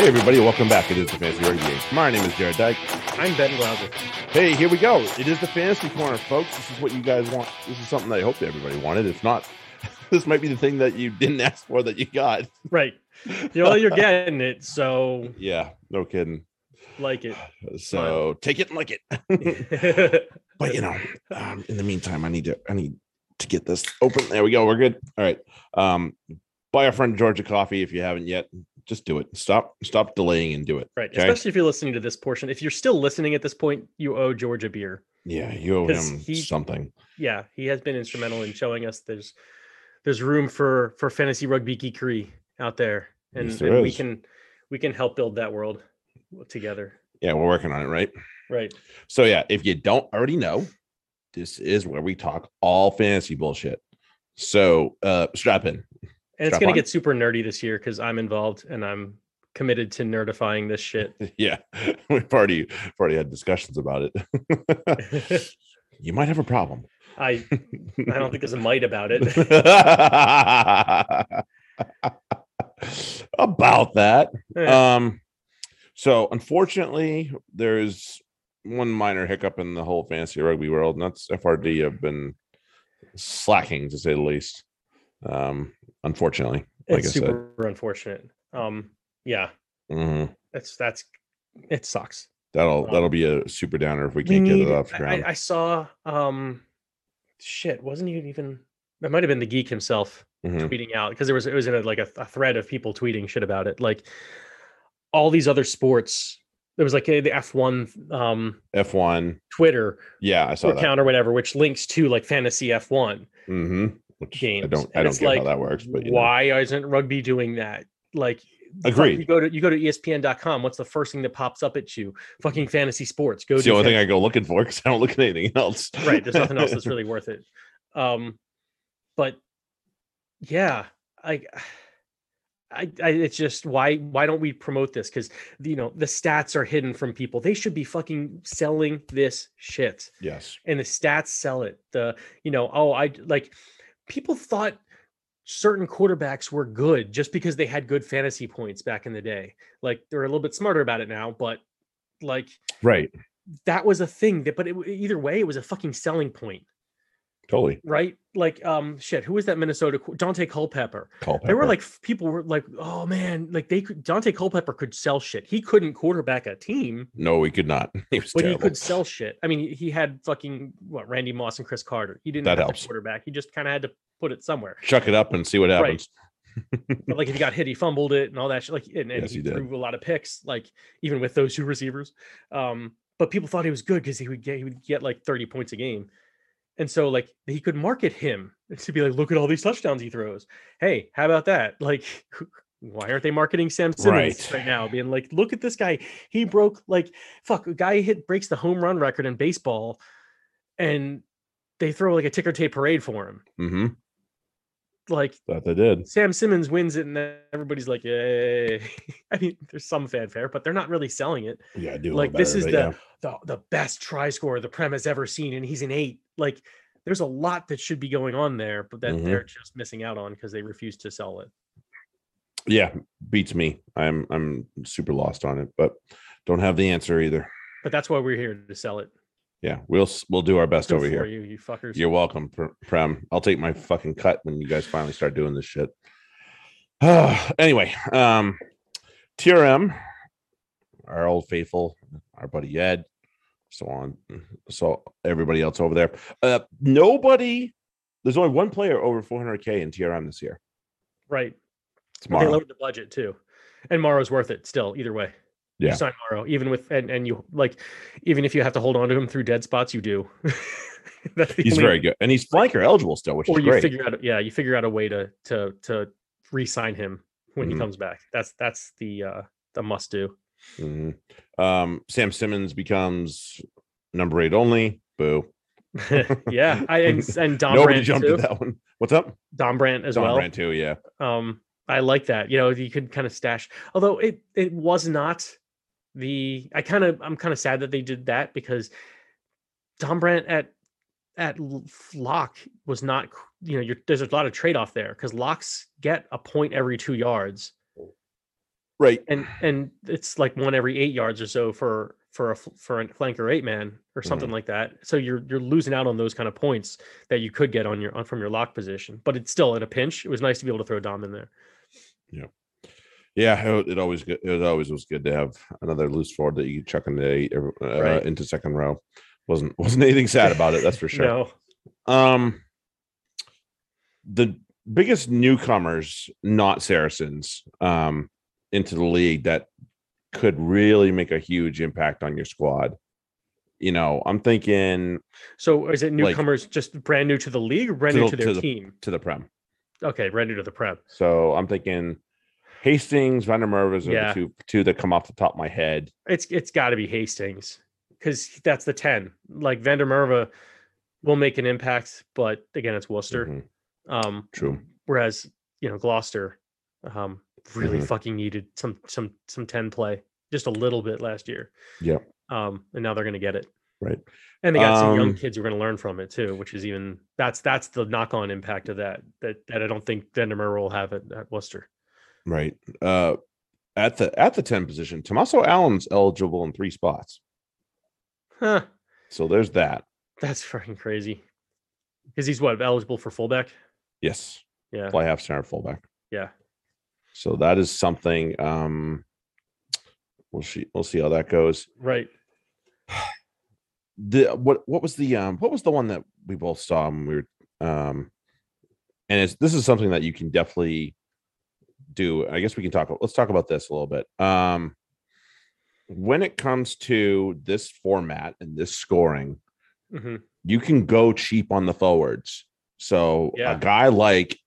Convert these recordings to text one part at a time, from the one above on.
Hey, everybody, welcome back. It is the Fantasy Rugby Game. My name is Jarrod Dyke. I'm Ben Glauser. Hey, here we go. It is the Fantasy Corner, folks. This is what you guys want. This is something that I hope everybody wanted. If not, this might be the thing that you didn't ask for that you got. Right. You know, you're getting it, so Yeah, no kidding. like it. So take it and like it. but you know, um, in the meantime, I need to I need to get this open. There we go. We're good. All right. Um, buy our friend Georgia coffee if you haven't yet. Just do it. Stop stop delaying and do it. Okay? Especially if you're listening to this portion. If you're still listening at this point, you owe George a beer. Yeah, you owe him he- something. Yeah, he has been instrumental in showing us there's there's room for for fantasy rugby geekery out there, and, Yes, there and we can we can help build that world together. Yeah, we're working on it, right? Right. So yeah, if you don't already know, this is where we talk all fantasy bullshit. So uh strap in. And it's gonna get super nerdy this year because I'm involved and I'm committed to nerdifying this shit. Yeah, we've already we've already had discussions about it. you might have a problem. I I don't think there's a might about it. about that. Eh, Um, so unfortunately, there's one minor hiccup in the whole fantasy rugby world, and that's FRD have been slacking to say the least. Um, unfortunately, like it's I said, super unfortunate. Um, yeah, Mhm. that's that's it sucks. that'll Um, that'll be a super downer if we We can't get need- it off the ground. I, I saw um, shit. Wasn't he even? It might have been the geek himself Mhm. tweeting out because there was it was in a, like a, a thread of people tweeting shit about it. Like all these other sports. There was like a, the F1 um, F1, Twitter yeah, I saw that. account or whatever, which links to like fantasy F1. hmm Which I don't, I don't get how that works, but you know. why isn't rugby doing that? Like, fuck, Agreed. You go to you go to ESPN.com. What's the first thing that pops up at you? Fucking fantasy sports. Go It's the only thing I go looking for because I don't look at anything else. right. There's nothing else that's really worth it. Um, but yeah, I, I, I it's just why why don't we promote this? Because you know the stats are hidden from people. They should be fucking selling this shit. yes. and the stats sell it. The you know, oh, I like people thought certain quarterbacks were good just because they had good fantasy points back in the day. Like they're a little bit smarter about it now, but like Right. that was a thing that but it, either way it was a fucking selling point, Totally. right? Like um shit, who was that Minnesota Daunte Culpepper? Culpepper. They were like people were like, "Oh man, like they could Daunte Culpepper could sell shit. He couldn't quarterback a team, no, he could not. He was but terrible. he could sell shit. I mean, he- had fucking what Randy Moss and Cris Carter. He didn't That have helps. a quarterback. He just kind of had to put it somewhere. Chuck it up and see what Right. happens. But like if he got hit, he fumbled it and all that shit. Like and, and Yes, he, he did. threw a lot of picks, like even with those two receivers. Um, but people thought he was good because he would get he would get like 30 points a game. And so like he could market him to be like, look at all these touchdowns he throws. Hey, how about that? Like why aren't they marketing Sam Simmonds Right. right now? Being like, look at this guy. He broke like fuck a guy hit breaks the home run record in baseball, and they throw like a ticker tape parade for him. Mm-hmm. Like That they did. Sam Simmonds wins it, and everybody's like, "Yay!" I mean, there's some fanfare, but they're not really selling it. Yeah, I do. Like, this is the- yeah. the the best try score the Prem has ever seen, and he's an eight. Like, there's a lot that should be going on there, but that Mhm. they're just missing out on because they refuse to sell it. yeah beats me. I'm I'm super lost on it, but don't have the answer either. But that's why we're here to sell it. Yeah, we'll we'll do our best Good over here. you, you fuckers. You're welcome, Pr- Prem. I'll take my fucking cut when you guys finally start doing this shit. anyway, um, TRM, our old faithful, our buddy Ed, so on, so everybody else over there. Uh, nobody. There's only one player over 400k in TRM this year. right. It's But They lowered the budget too, and Maro's worth it still. Either way, Yeah. you sign Maro, even with and and you like, even if you have to hold on to him through dead spots, you do. He's only- very good, and he's flanker eligible still, which or is you great. figure out yeah you figure out a way to to to re-sign him when Mhm. he comes back that's that's the uh the must do Mhm. Um, Sam Simmonds becomes number eight only. Boo. yeah i and, and Dom Nobody Brandt jumped too. at that one. What's up? Dombrandt as Don well Brandt too. Yeah. um i like that you know you could kind of stash although it it was not the i kind of i'm kind of sad that they did that because Dombrandt at at lock was not you know you're, there's a lot of trade off there because locks get a point every two yards oh. Right. and and it's like one every eight yards or so for for a for a flanker eight man or something mm-hmm. like that. So you're you're losing out on those kind of points that you could get on your on from your lock position. But it's still in a pinch. It was nice to be able to throw Dom in there. Yeah, it, it always good. It always was good to have another loose forward that you could chuck into eight, uh, Right. into second row. wasn't wasn't anything sad about it. That's for sure. No, Um, the biggest newcomers, not Saracens, um, into the league that could really make a huge impact on your squad. You know, I'm thinking so is it Like- newcomers just brand new to the league or brand To new the- to their to the- team? to the prem. Okay, brand new to the prem. So I'm thinking Hastings, Van der are Yeah. the two two that come off the top of my head. It's it's got to be Hastings because that's the ten. Like Van der Merwe will make an impact, but again, it's Worcester. Mhm, Um, True. whereas you know Gloucester um, really Mhm. fucking needed some some some ten play just a little bit last year. Yeah. Um, and now they're going to get it. Right. And they got some young Um, kids who are going to learn from it too, which is even that's that's the knock on impact of that that that I don't think Vandermeer will have at, at Worcester. Right. Uh at the at the 10 position, Tommaso Allan's eligible in three spots. Huh. So there's that. That's fucking crazy. Because he's what eligible for fullback? Yes. Yeah. Fly half center fullback. Yeah. So that is something um we'll see we'll see how that goes. Right. The what what was the um what was the one that we both saw when we were um and it's this is something that you can definitely do. I guess we can talk let's talk about this a little bit. Um when it comes to this format and this scoring, hmm you can go cheap on the forwards. So Yeah. a guy like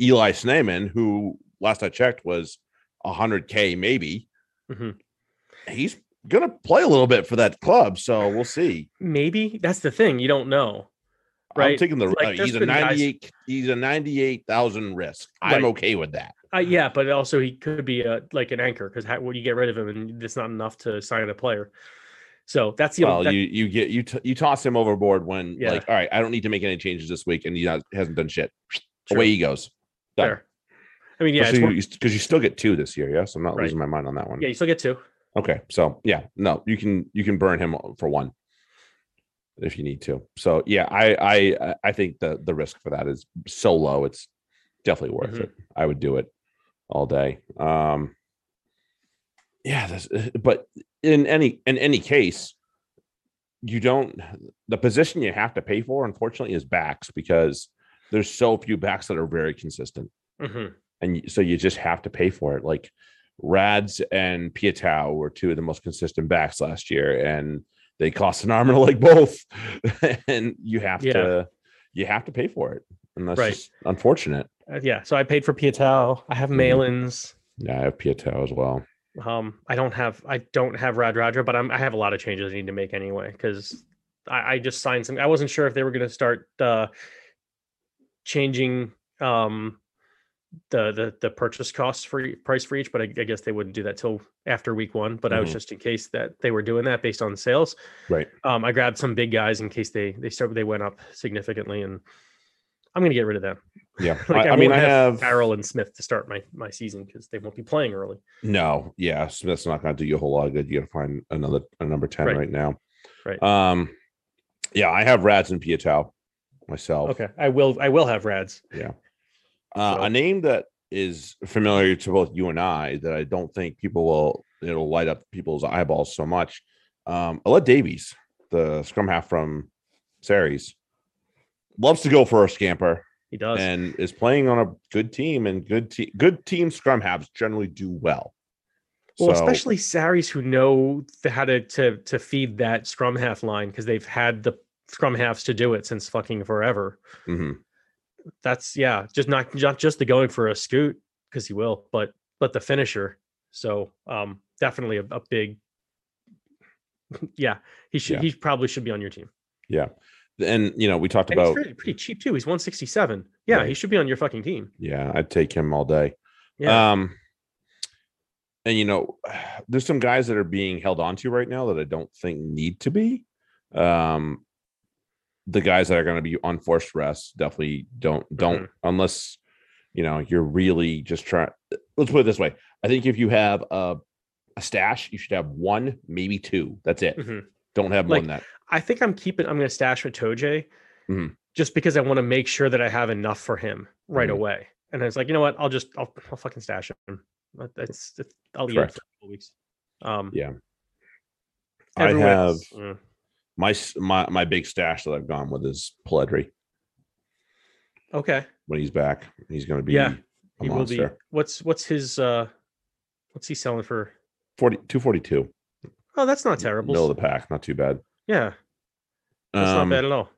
Eli Snyman, who last I checked was 100k maybe, hmm he's gonna play a little bit for that club. So we'll see. Maybe that's the thing. You don't know. I'm taking the Like, uh, he's a been guys- 98 he's a 98,000 risk. I'm Right. okay with that. Uh, yeah, but also he could be a like an anchor because how you get rid of him and it's not enough to sign a player. So that's the Well, only that- you you get you t- you toss him overboard when Yeah. like all right, I don't need to make any changes this week, and he not, hasn't done shit. True. Away he goes. Done. fair. I mean, yeah, because you, still get two this year. Yes, I'm not Right. losing my mind on that one. yeah, you still get two. Okay, so yeah, no, you can you can burn him for one if you need to. So yeah, I I I think the the risk for that is so low. It's definitely worth Mhm. it. I would do it all day. Um, yeah, this, but in any in any case, you don't the position you have to pay for. Unfortunately, is backs because there's so few backs that are very consistent hmm and so you just have to pay for it. Like Rads and Piutau were two of the most consistent backs last year, and they cost an arm and a leg both. and you have Yeah. to you have to pay for it, and that's Right. just unfortunate. Uh, yeah, so I paid for Piutau. I have Mhm. Malins. Yeah, I have Piutau as well. Um, I don't have I don't have Rad Radra, but I'm, I have a lot of changes I need to make anyway because I, I just signed some. I wasn't sure if they were going to start uh, changing um, the the the purchase costs for price for each, but I, I guess they wouldn't do that till after week one. But I was Mhm. just in case that they were doing that based on sales. Right. Um, I grabbed some big guys in case they they start they went up significantly, and I'm going to get rid of them. Yeah. Like I, I, mean, I have Farrell and Smith to start my my season because they won't be playing early. no. Yeah, Smith's not going to do you a whole lot of good. You got to find another a number ten Right. right, now. Right. Um. Yeah, I have Rads and Piutau myself. Okay, I will I will have Rads. Uh, So- A name that is familiar to both you and I that I don't think people will it'll light up people's eyeballs so much. Um, Davies, the scrum half from Sarries, loves to go for a scamper He does. and is playing on a good team. And good team, good team scrum halves generally do well. Well, So- especially Sarries who know th- how to to to feed that scrum half line because they've had the scrum halves to do it since fucking forever. Mhm. That's yeah, just not not just the going for a scoot because he will, but but the finisher. So um definitely a, a big yeah, he should Yeah. he probably should be on your team. yeah. And you know, we talked And about pretty, pretty cheap too. He's 167. Yeah, he should be on your fucking team. yeah, I'd take him all day. Yeah. Um, and you know, there's some guys that are being held onto right now that I don't think need to be. Um, the guys that are going to be on forced rest definitely don't don't unless you know you're really just trying. let's put it this way. I think if you have a, a stash, you should have one, maybe two. That's it. Mhm. Don't have more Like, than that. I think I'm keeping. I'm going to stash with Toje, Mhm. just because I want to make sure that I have enough for him right Mhm. away. And I was like, you know what? I'll just I'll, I'll fucking stash him. That's, I'll leave it for a couple weeks. Um, Yeah. I have mm, my my my big stash that I've gone with is Peledri. okay. When he's back, he's going to be Yeah, a He will be. monster. What's what's his uh what's he selling for? 40, 242. Oh, that's not terrible. Middle of the pack, not too bad. yeah, that's Um, not bad at all.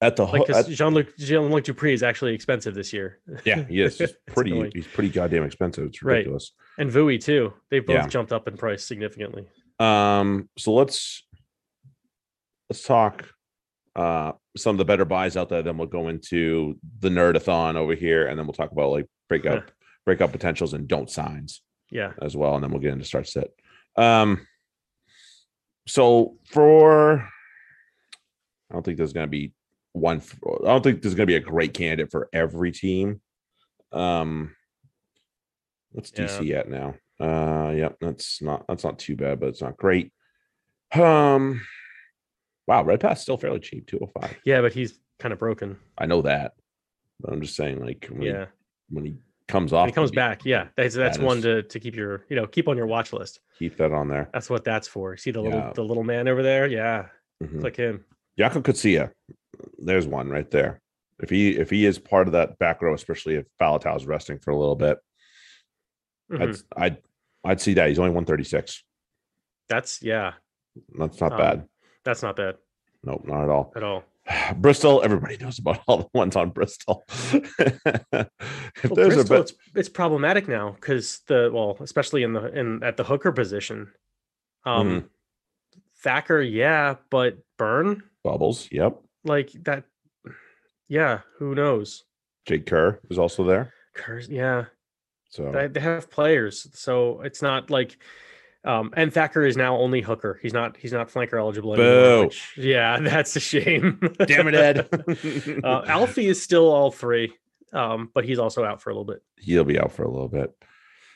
At the Like at- Jean Luc Jean Luc du Preez is actually expensive this year. yeah, he is. He's pretty. annoying. he's pretty goddamn expensive. It's Right. ridiculous. and Vui too. They've both Yeah. jumped up in price significantly. Um, so let's let's talk uh some of the better buys out there. Then we'll go into the nerdathon over here, and then we'll talk about like breakout breakout potentials and don't signs Yeah. as well, and then we'll get into start set. Um, so for I don't think there's going to be one. I don't think there's going to be a great candidate for every team. Um, what's Yeah. DC at now? Uh, yep, that's not that's not too bad, but it's not great. Um, wow, Red Pass still fairly cheap, two hundred five. Yeah, but he's kind of broken. I know that, but I'm just saying, like, when, Yeah. he, when he comes off, When he comes back, yeah. That's that's That one is- to to keep your, you know, keep on your watch list. keep that on there. That's what that's for. See the little Yeah. the little man over there? Yeah. Mhm. Click him. Jaco Coetzee, there's one right there. If he if he is part of that back row, especially if Faletau's resting for a little bit, Mhm. I'd I'd I'd see that he's only 136. That's yeah. That's not Um, bad. That's not bad Nope, not at all. at all. Bristol, everybody knows about all the ones on Bristol. if Well, there's Bristol, a it's, it's problematic now because the well, especially in the in at the hooker position. Um Mm-hmm. Thacker, yeah, but Burn, bubbles, yep. like that. Yeah, who knows? Jake Kerr is also there. Kerr, yeah, So they, they have players, so it's not like. Um, and Thacker is now only hooker. He's not. He's not flanker eligible anymore. Boo. which- yeah, that's a shame. damn it, Ed. uh, Alfie is still all three, um, but he's also out for a little bit. he'll be out for a little bit.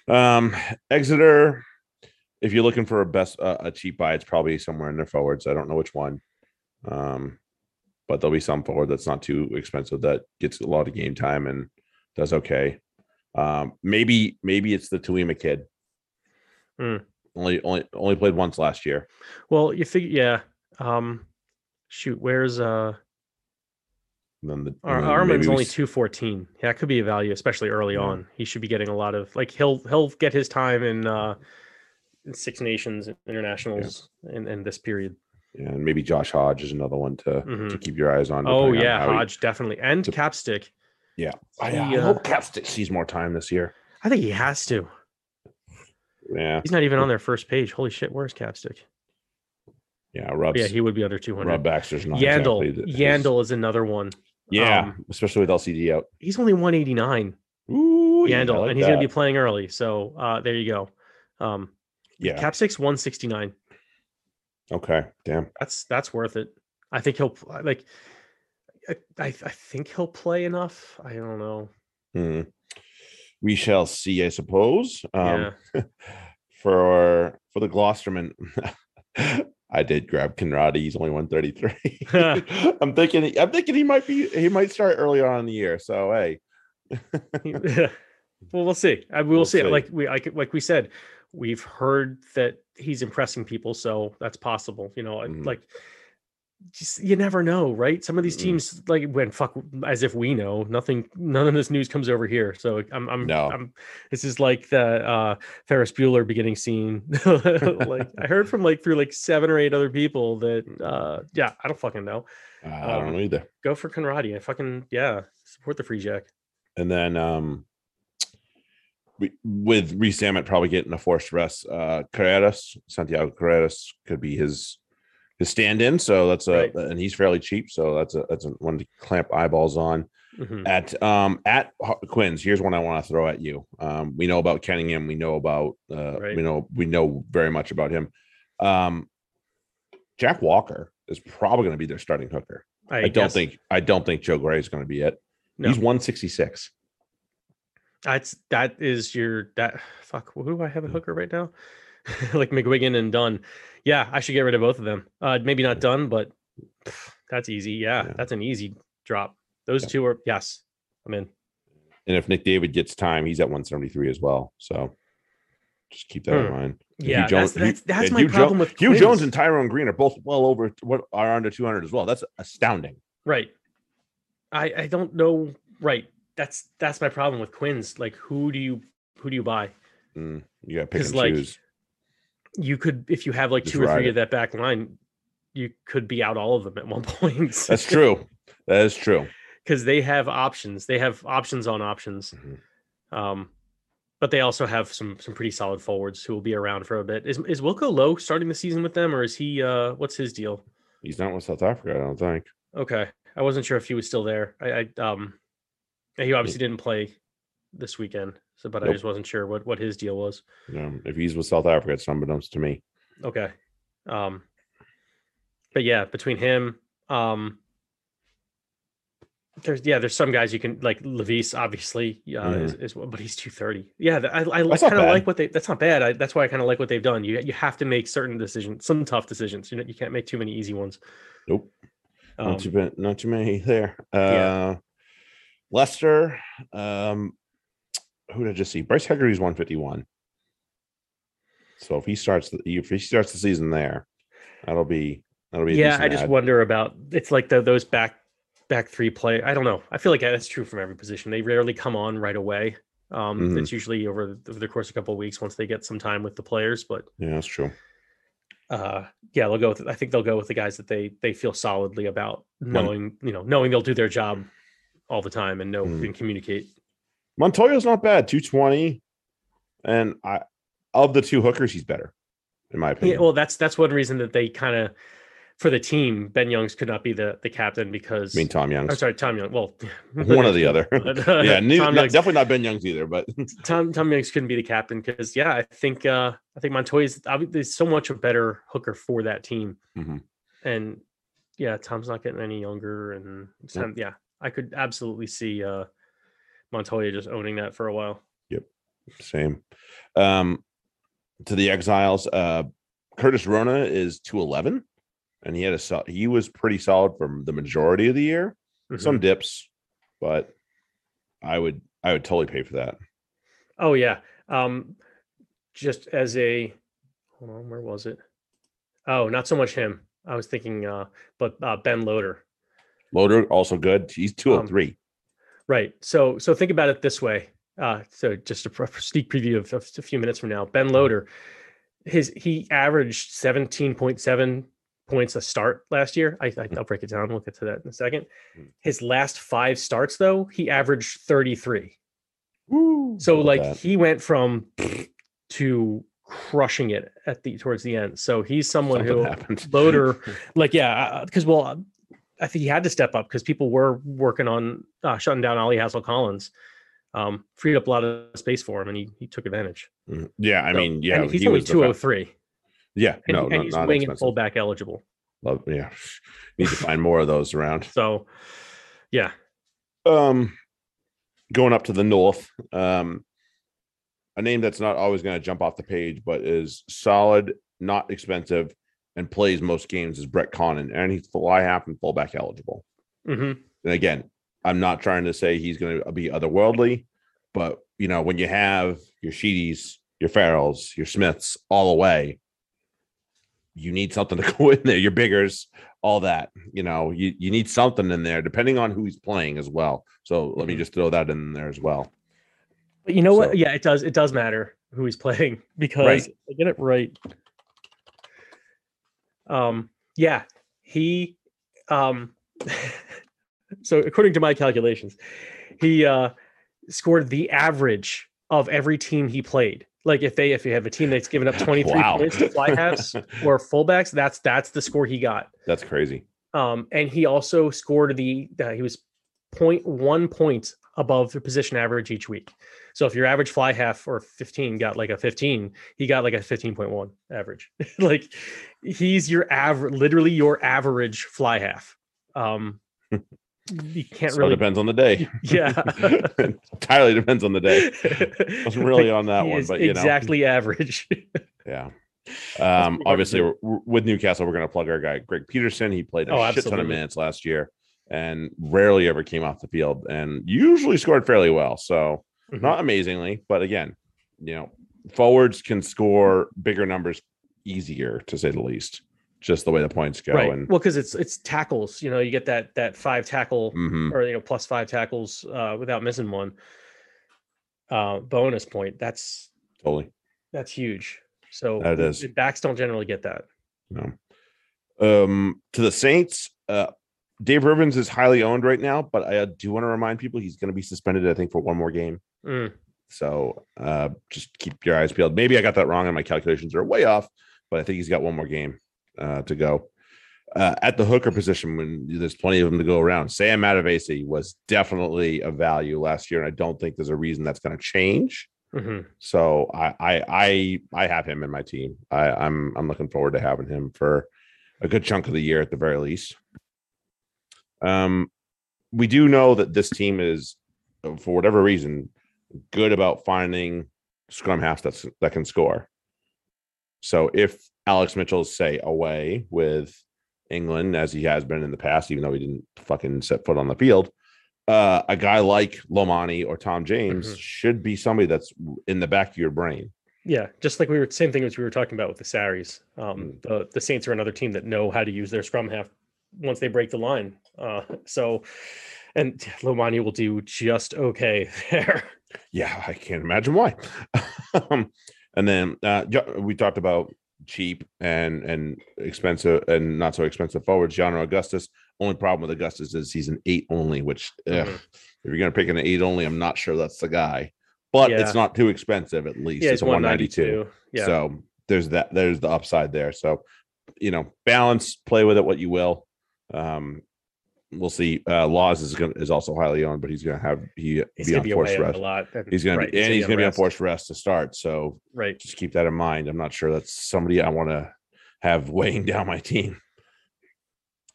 Um, Exeter, if you're looking for a best uh, a cheap buy, it's probably somewhere in their forwards. I don't know which one, um, but there'll be some forward that's not too expensive that gets a lot of game time and does okay. Um, maybe maybe it's the Tuima kid. Hmm. Only only only played once last year. Well, you think yeah. Um, shoot, where's uh And then the Ar- Armin's only two fourteen. Yeah, that could be a value, especially early Yeah. on. He should be getting a lot of like he'll he'll get his time in uh in Six Nations internationals in, in this period. and maybe Josh Hodge is another one to to Mhm. keep your eyes on. Oh depending on yeah, he- Hodge definitely and to- Capstick. Yeah, I, I uh, hope Capstick sees more time this year. I think he has to. Yeah, He's not even on their first page. Holy shit, where's Capstick? yeah. Rubs, Yeah, he would be under 200. Rob. Baxter's not Yeandle, exactly his- Yeandle is another one. Yeah, um, especially with LCD out. He's only one eighty nine. Ooh, Yeandle, and he's going to be playing early. So uh, there you go. Um, yeah. Capstick's one sixty nine. okay, damn. that's that's worth it. I think he'll like. I, I I think he'll play enough. I don't know. Hmm. We shall see, I suppose. Um, yeah, for for the Gloucesterman, I did grab Conradi. He's only one thirty three. I'm thinking. I'm thinking he might be. He might start early on in the year. So hey, well, we'll see. I, we'll, We'll see. see. Like we like like we said, we've heard that he's impressing people, so that's possible. You know, Mhm. like just you never know, right? Some of these Mhm. teams, like when fuck, as if we know nothing. None of this news comes over here, so I'm I'm, No. I'm this is like the uh Ferris Bueller beginning scene. like I heard from like through like seven or eight other people that uh yeah, I don't fucking know. I don't Um, know either. Go for Conradi. I fucking yeah, support the free jack. And then um we, with Reese Emmett probably getting a forced rest, uh Carreras, Santiago Carreras could be his his stand-in. So that's a Right. and he's fairly cheap. So that's a that's a one to clamp eyeballs on. Mhm. At um at Quinn's, here's one I want to throw at you. Um, we know about Kenningham, we know about uh Right. we know we know very much about him. Um Jack Walker is probably going to be their starting hooker. I, don't think I don't think Joe Gray is going to be it. No. He's 166. That's that is your that fuck. Who do I have a hooker right now? like McGuigan and Dunn. Yeah, I should get rid of both of them. Uh, maybe not Dunn, but pff, that's easy. Yeah, Yeah. that's an easy drop. Those Yeah. two are yes. I'm in. And if Nick David gets time, he's at 173 as well. So just keep that in Hmm. mind. And Yeah, Huw Jones- that's that's, that's my Hugh Jo- problem with Huw Jones and Tyrone Green are both well over what are under 200 as well. That's astounding. Right. I I don't know. Right. That's that's my problem with Quins. Like, who do you who do you buy? Mm, you got to pick and like, choose. You could if you have like Just two or three it. of that back line, you could be out all of them at one point. That's true. That is true. because they have options. They have options on options. Mhm. Um, but they also have some some pretty solid forwards who will be around for a bit. Is is Wilco Louw starting the season with them, or is he? Uh, what's his deal? He's not with South Africa, I don't think. Okay, I wasn't sure if he was still there. I, I um, he obviously didn't play this weekend, so but I just wasn't sure what what his deal was. Um, if he's with South Africa, it's unbeknownst to me. Okay, um, but yeah, between him, um. There's yeah, there's some guys you can like Levis obviously uh, is, is but he's 230. Yeah, th- I, I Mm-hmm. That's kind of like what they. That's not bad. I, that's why I kind of like what they've done. You you have to make certain decisions, some tough decisions. You know, you can't make too many easy ones. Nope. Um, not too bad, not too many there. Uh Yeah. Leicester. Um who did I just see? Bryce Hegarty's 151. So if he starts the if he starts the season there, that'll be that'll be yeah, I just add. wonder about. It's like the, those back back three play. I don't know. I feel like that's true from every position. They rarely come on right away. Um, Mhm. It's usually over the, over the course of a couple of weeks once they get some time with the players. But Yeah, that's true. uh, yeah, they'll go with. I think they'll go with the guys that they they feel solidly about, knowing you know knowing they'll do their job all the time and know Mhm. and communicate. Montoya's not bad, 220. And I of the two hookers, he's better, in my opinion. Yeah, well, that's that's one reason that they kind of for the team. Ben Youngs could not be the the captain because I mean Tom Young. I'm sorry, Tom Young. Well, One or the other. yeah, neither, not- definitely not Ben Youngs either, but Tom Tom Youngs couldn't be the captain because yeah, I think uh I think Montoya's obviously so much a better hooker for that team. Mhm. And yeah, Tom's not getting any younger and time- yeah, I could absolutely see uh Montoya just owning that for a while. Yep. Same. Um to the exiles, uh Curtis Rona is 211, and he had a he was pretty solid for the majority of the year. Mhm. Some dips, but I would I would totally pay for that. Oh yeah. Um just as a hold on, where was it? Oh, not so much him. I was thinking uh but uh Ben Loader. Loader also good. He's 203. Right. So so think about it this way. Uh, so just a sneak preview of, of a few minutes from now. Ben Loader, his he averaged seventeen point seven points a start last year. I, I I'll break it down. We'll get to that in a second. Mm. His last five starts though, he averaged thirty three. Woo, So like that. he went from to crushing it at the towards the end. So he's someone Something who happened. Loader, like yeah, because well, uh, I think he had to step up because people were working on uh, shutting down Ollie Hassell-Collins, um, freed up a lot of space for him, and he he took advantage. Mm, yeah, I So- mean, yeah, and he's he only two hundred three, Yeah, and, no, and no he's not wing and expensive. fullback eligible. Love, yeah, need to find more of those around. So, yeah, Um, going up to the north, um, a name that's not always going to jump off the page, but is solid, not expensive, and plays most games is Brett Connon, and he's fly half and fullback eligible. hmm And again, I'm not trying to say he's going to be otherworldly, but you know, when you have your Sheedies, your Farrells, your Smiths all away, you need something to go in there. Your Biggars, all that. You know, you, you need something in there, depending on who he's playing as well. So let me Mhm. just throw that in there as well. but you know what? Yeah, it does. It does matter who he's playing because Right. I get it right. Um, yeah, he um so according to my calculations, he uh scored the average of every team he played. Like if they if you have a team that's given up 23 Wow. points to fly halves or fullbacks, that's that's the score he got. That's crazy. Um, and he also scored the uh, he was 0.1 points above the position average each week. So if your average fly half or 15 got like a 15, he got like a 15.1 average. like he's your average, literally your average fly half. Um, you can't So really it depends on the day. yeah Entirely depends on the day. Wasn't really on that He one, but you know. exactly average Yeah. Um, hard to obviously, we're- with Newcastle, we're going to plug our guy Greg Peterson. He played a Oh, shit ton of minutes last year and rarely ever came off the field and usually scored fairly well. So Mhm. not amazingly, but again, you know, forwards can score bigger numbers easier to say the least. Just the way the points go. right And well because it's it's tackles you know you get that that five tackle Mhm. or you know plus five tackles uh without missing one uh bonus point that's totally. that's huge so That is. backs don't generally get that No. Um, to the Saints, uh, Dave Ribbans is highly owned right now, but I do want to remind people he's going to be suspended, I think, for one more game. Mm, So uh, just keep your eyes peeled. Maybe I got that wrong and my calculations are way off, but I think he's got one more game uh, to go. Uh, at the hooker position, when there's plenty of them to go around, Sam Matavesi was definitely a value last year, and I don't think there's a reason that's going to change. mhm. So I, I I I have him in my team. I, I'm I'm looking forward to having him for a good chunk of the year at the very least. Um, we do know that this team is, for whatever reason, good about finding scrum halves that's that can score. So if Alex Mitchell's say away with England as he has been in the past, even though he didn't fucking set foot on the field, uh, a guy like Lomani or Tom James Mhm. should be somebody that's in the back of your brain. yeah just like we were same thing as we were talking about with the Sarries. um Mm. the the saints are another team that know how to use their scrum half once they break the line uh so and lomani will do just okay there Yeah, I can't imagine why. um, and then uh, we talked about cheap and and expensive and not so expensive forwards. Juarno Augustus. Only problem with Augustus is he's an eight only, which ugh, Mhm. if you're gonna pick an eight only, I'm not sure that's the guy. But Yeah. it's not too expensive at least. yeah it's a 192. yeah So there's that. There's the upside there. So you know, balance, play with it what you will. Um, we'll see. Uh, Lawes is to is also highly owned, but he's going to have he he's be gonna on be forced rest. a lot He's going right, to be and he's going to be on forced rest to start. So right just keep that in mind. I'm not sure that's somebody I want to have weighing down my team.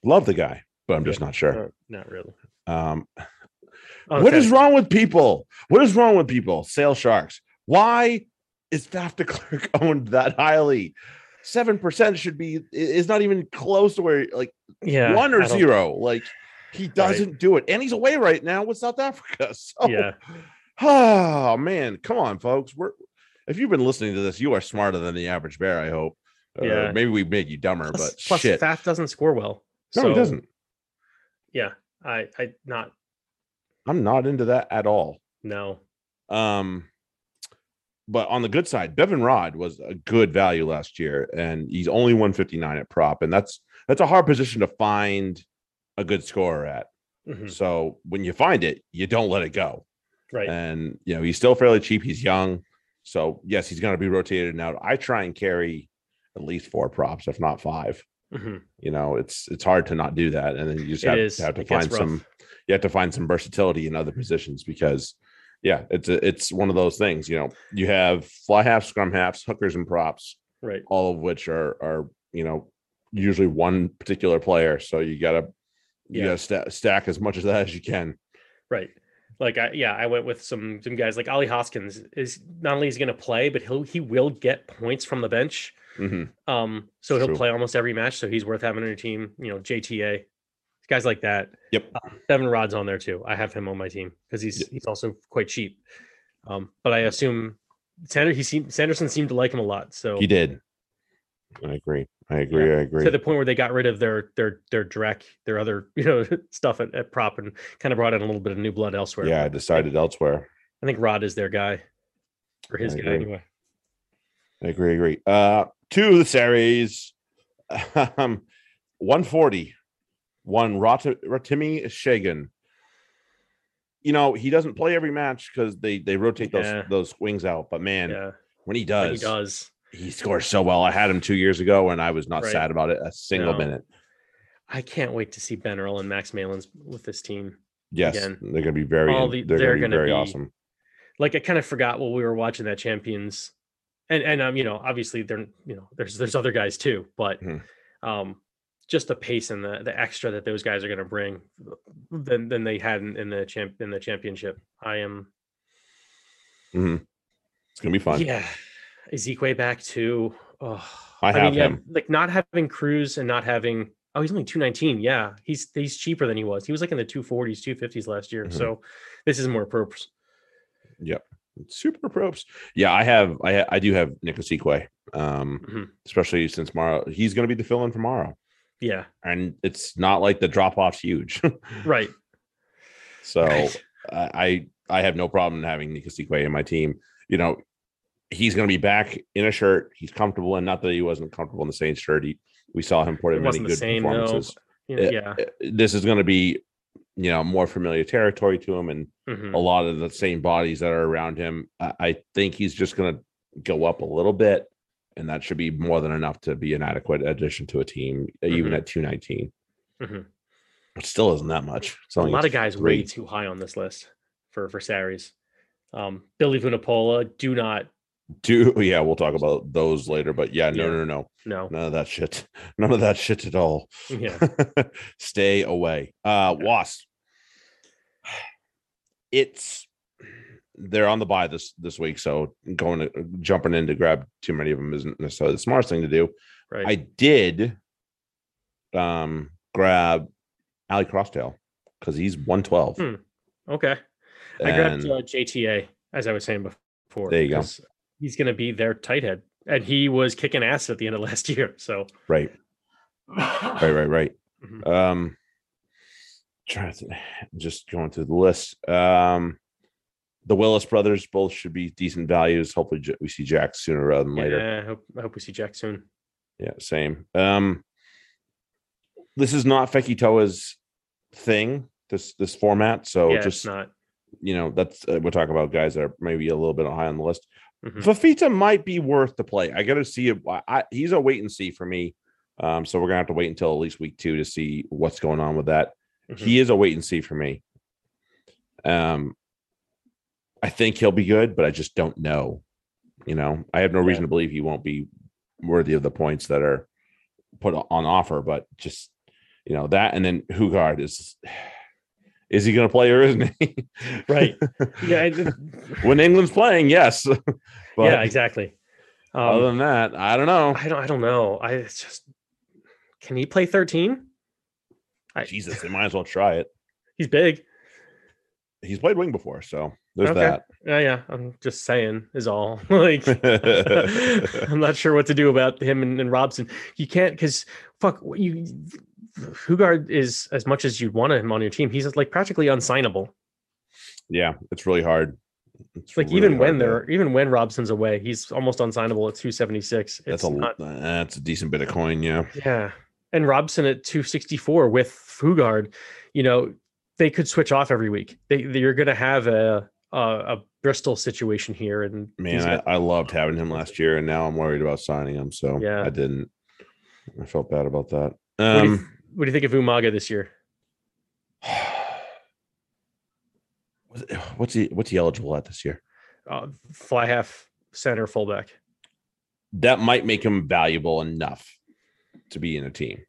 Love the guy, but I'm just not sure. Uh, not really Um, On what is wrong with people? What is wrong with people? Sale sharks. Why is Faf de Klerk owned that highly? Seven percent should be is not even close to where like yeah one or zero. Like he doesn't do it, and he's away right now with South Africa. So yeah oh man, come on, folks. We're if you've been listening to this, you are smarter than the average bear. I hope. Uh, Yeah. maybe we made you dumber, plus, but plus shit, Faf doesn't score well no, so he doesn't. yeah i i not I'm not into that at all. no Um, but on the good side, Bevan Rodd was a good value last year, and he's only 159 at prop, and that's that's a hard position to find a good scorer at. Mhm. So when you find it, you don't let it go. right And you know, he's still fairly cheap. He's young. So yes, he's gonna be rotated out. I try and carry at least four props, if not five. Mhm. You know, it's it's hard to not do that. And then you just have, have to It find some you have to find some versatility in other positions because yeah, it's a, it's one of those things. You know, you have fly halves, scrum halves, hookers, and props, right all of which are are you know usually one particular player. So you gotta you Yeah. gotta sta- stack as much of that as you can. Right. Like I yeah, I went with some some guys like Ali Hoskins is not only is he going to play, but he'll he will get points from the bench. Mhm. Um, so he'll True. play almost every match. So he's worth having on your team. You know, JTA, guys like that. Yep. Uh, Bevan Rodd's on there too. I have him on my team because he's Yep. he's also quite cheap. Um, but I assume Sander he seemed Sanderson seemed to like him a lot. So He did. I agree. I agree. I agree. to the point where they got rid of their their their Drek, their other you know stuff at, at prop and kind of brought in a little bit of new blood elsewhere. yeah, I decided elsewhere. I think Rodd is their guy or his I guy agree. anyway. I agree. Agree. Uh, two of the series, um, one forty, one Rot- Rotimi Segun. You know he doesn't play every match because they they rotate those Yeah. those wings out. But man, Yeah, when he does, he does. he scores so well. I had him two years ago, and I was not Right. sad about it a single No. minute. I can't wait to see Ben Earl and Max Malins with this team. Yes, Again. they're going to be very. The- they're, they're going to be very be- awesome. Like I kind of forgot while we were watching that Champions, and and um you know obviously there you know there's there's other guys too, but Mhm. um just the pace and the the extra that those guys are going to bring than than they had in, in the champ in the championship. I am hmm It's gonna be fun. yeah. Isiekwe back too. Oh, I have him. like not having Cruz and not having oh he's only 219. Yeah, he's he's cheaper than he was. He was like in the 240s, 250s last year. Mhm. So this is more props. Yep, super props. Yeah, I have. I I do have Nick Isiekwe, um, Mhm. especially since Maro. He's going to be the fill-in for Maro, Yeah, and it's not like the drop-off's huge. right. so Right. I I have no problem having Isiekwe in my team. You know, he's going to be back in a shirt. He's comfortable, and not that he wasn't comfortable in the Saints shirt. He, we saw him put in many good same, performances. Yeah, Uh, yeah. Uh, This is going to be, you know, more familiar territory to him, and mhm. a lot of the same bodies that are around him. I, I think he's just going to go up a little bit, and that should be more than enough to be an adequate addition to a team, even Mhm. at 219. Mhm. It still isn't that much. It's a lot of guys way too high on this list for for Sarries. Um, Billy Vunipola, do not Do yeah, we'll talk about those later. But yeah, no, Yeah. no, no, no. none of that shit. None of that shit at all. Yeah, Stay away. Uh Wasp. It's they're on the buy this this week, so going to jumping in to grab too many of them isn't necessarily the smartest thing to do. right. I did um grab Ali Crossdale because he's 112. Hmm. okay. I grabbed uh, JTA as I was saying before. There you go. He's going to be their tight head, and he was kicking ass at the end of last year. So right, right, right, right. Mhm. Um trying to just going through the list. Um the Willis brothers both should be decent values. Hopefully we see Jack sooner rather than later. yeah, I hope, I hope we see Jack soon. Yeah, same. Um this is not Fekitoa's thing, this this format. So yeah, just it's not. you know, that's uh, we're talking about guys that are maybe a little bit high on the list. Mhm. Fafita might be worth the play. I got to see it. I, he's a wait and see for me. Um, so we're gonna have to wait until at least week two to see what's going on with that. Mhm. He is a wait and see for me. Um, I think he'll be good, but I just don't know. You know, I have no Yeah. reason to believe he won't be worthy of the points that are put on offer. But just you know that, and then Hugard is. Is he going to play or isn't he? Right. Yeah, I- when England's playing, yes. but yeah, exactly. Um, other than that, I don't know. I don't. I don't know. I just can he play thirteen? Jesus, they might as well try it. he's big. He's played wing before, so there's Okay. Yeah, yeah. I'm just saying is all. like I'm not sure what to do about him and, and Robson. You can't because fuck you. Hugard is as much as you'd want him on your team. He's like practically unsignable. Yeah, it's really hard. It's Like really even hard when to- they're even when Robson's away, he's almost unsignable at 276. that's a not, that's a decent bit of coin. Yeah, yeah. And Robson at 264 with Fugard, you know, they could switch off every week. They you're gonna have a a, a Bristol situation here, and man, he's I, I loved having him last year, and now I'm worried about signing him. So Yeah. I didn't. I felt bad about that. what, do you, Um, what do you think of Umaga this year? what's- what's he what's he eligible at this year? Uh, fly half center fullback. That might make him valuable enough to be in a team.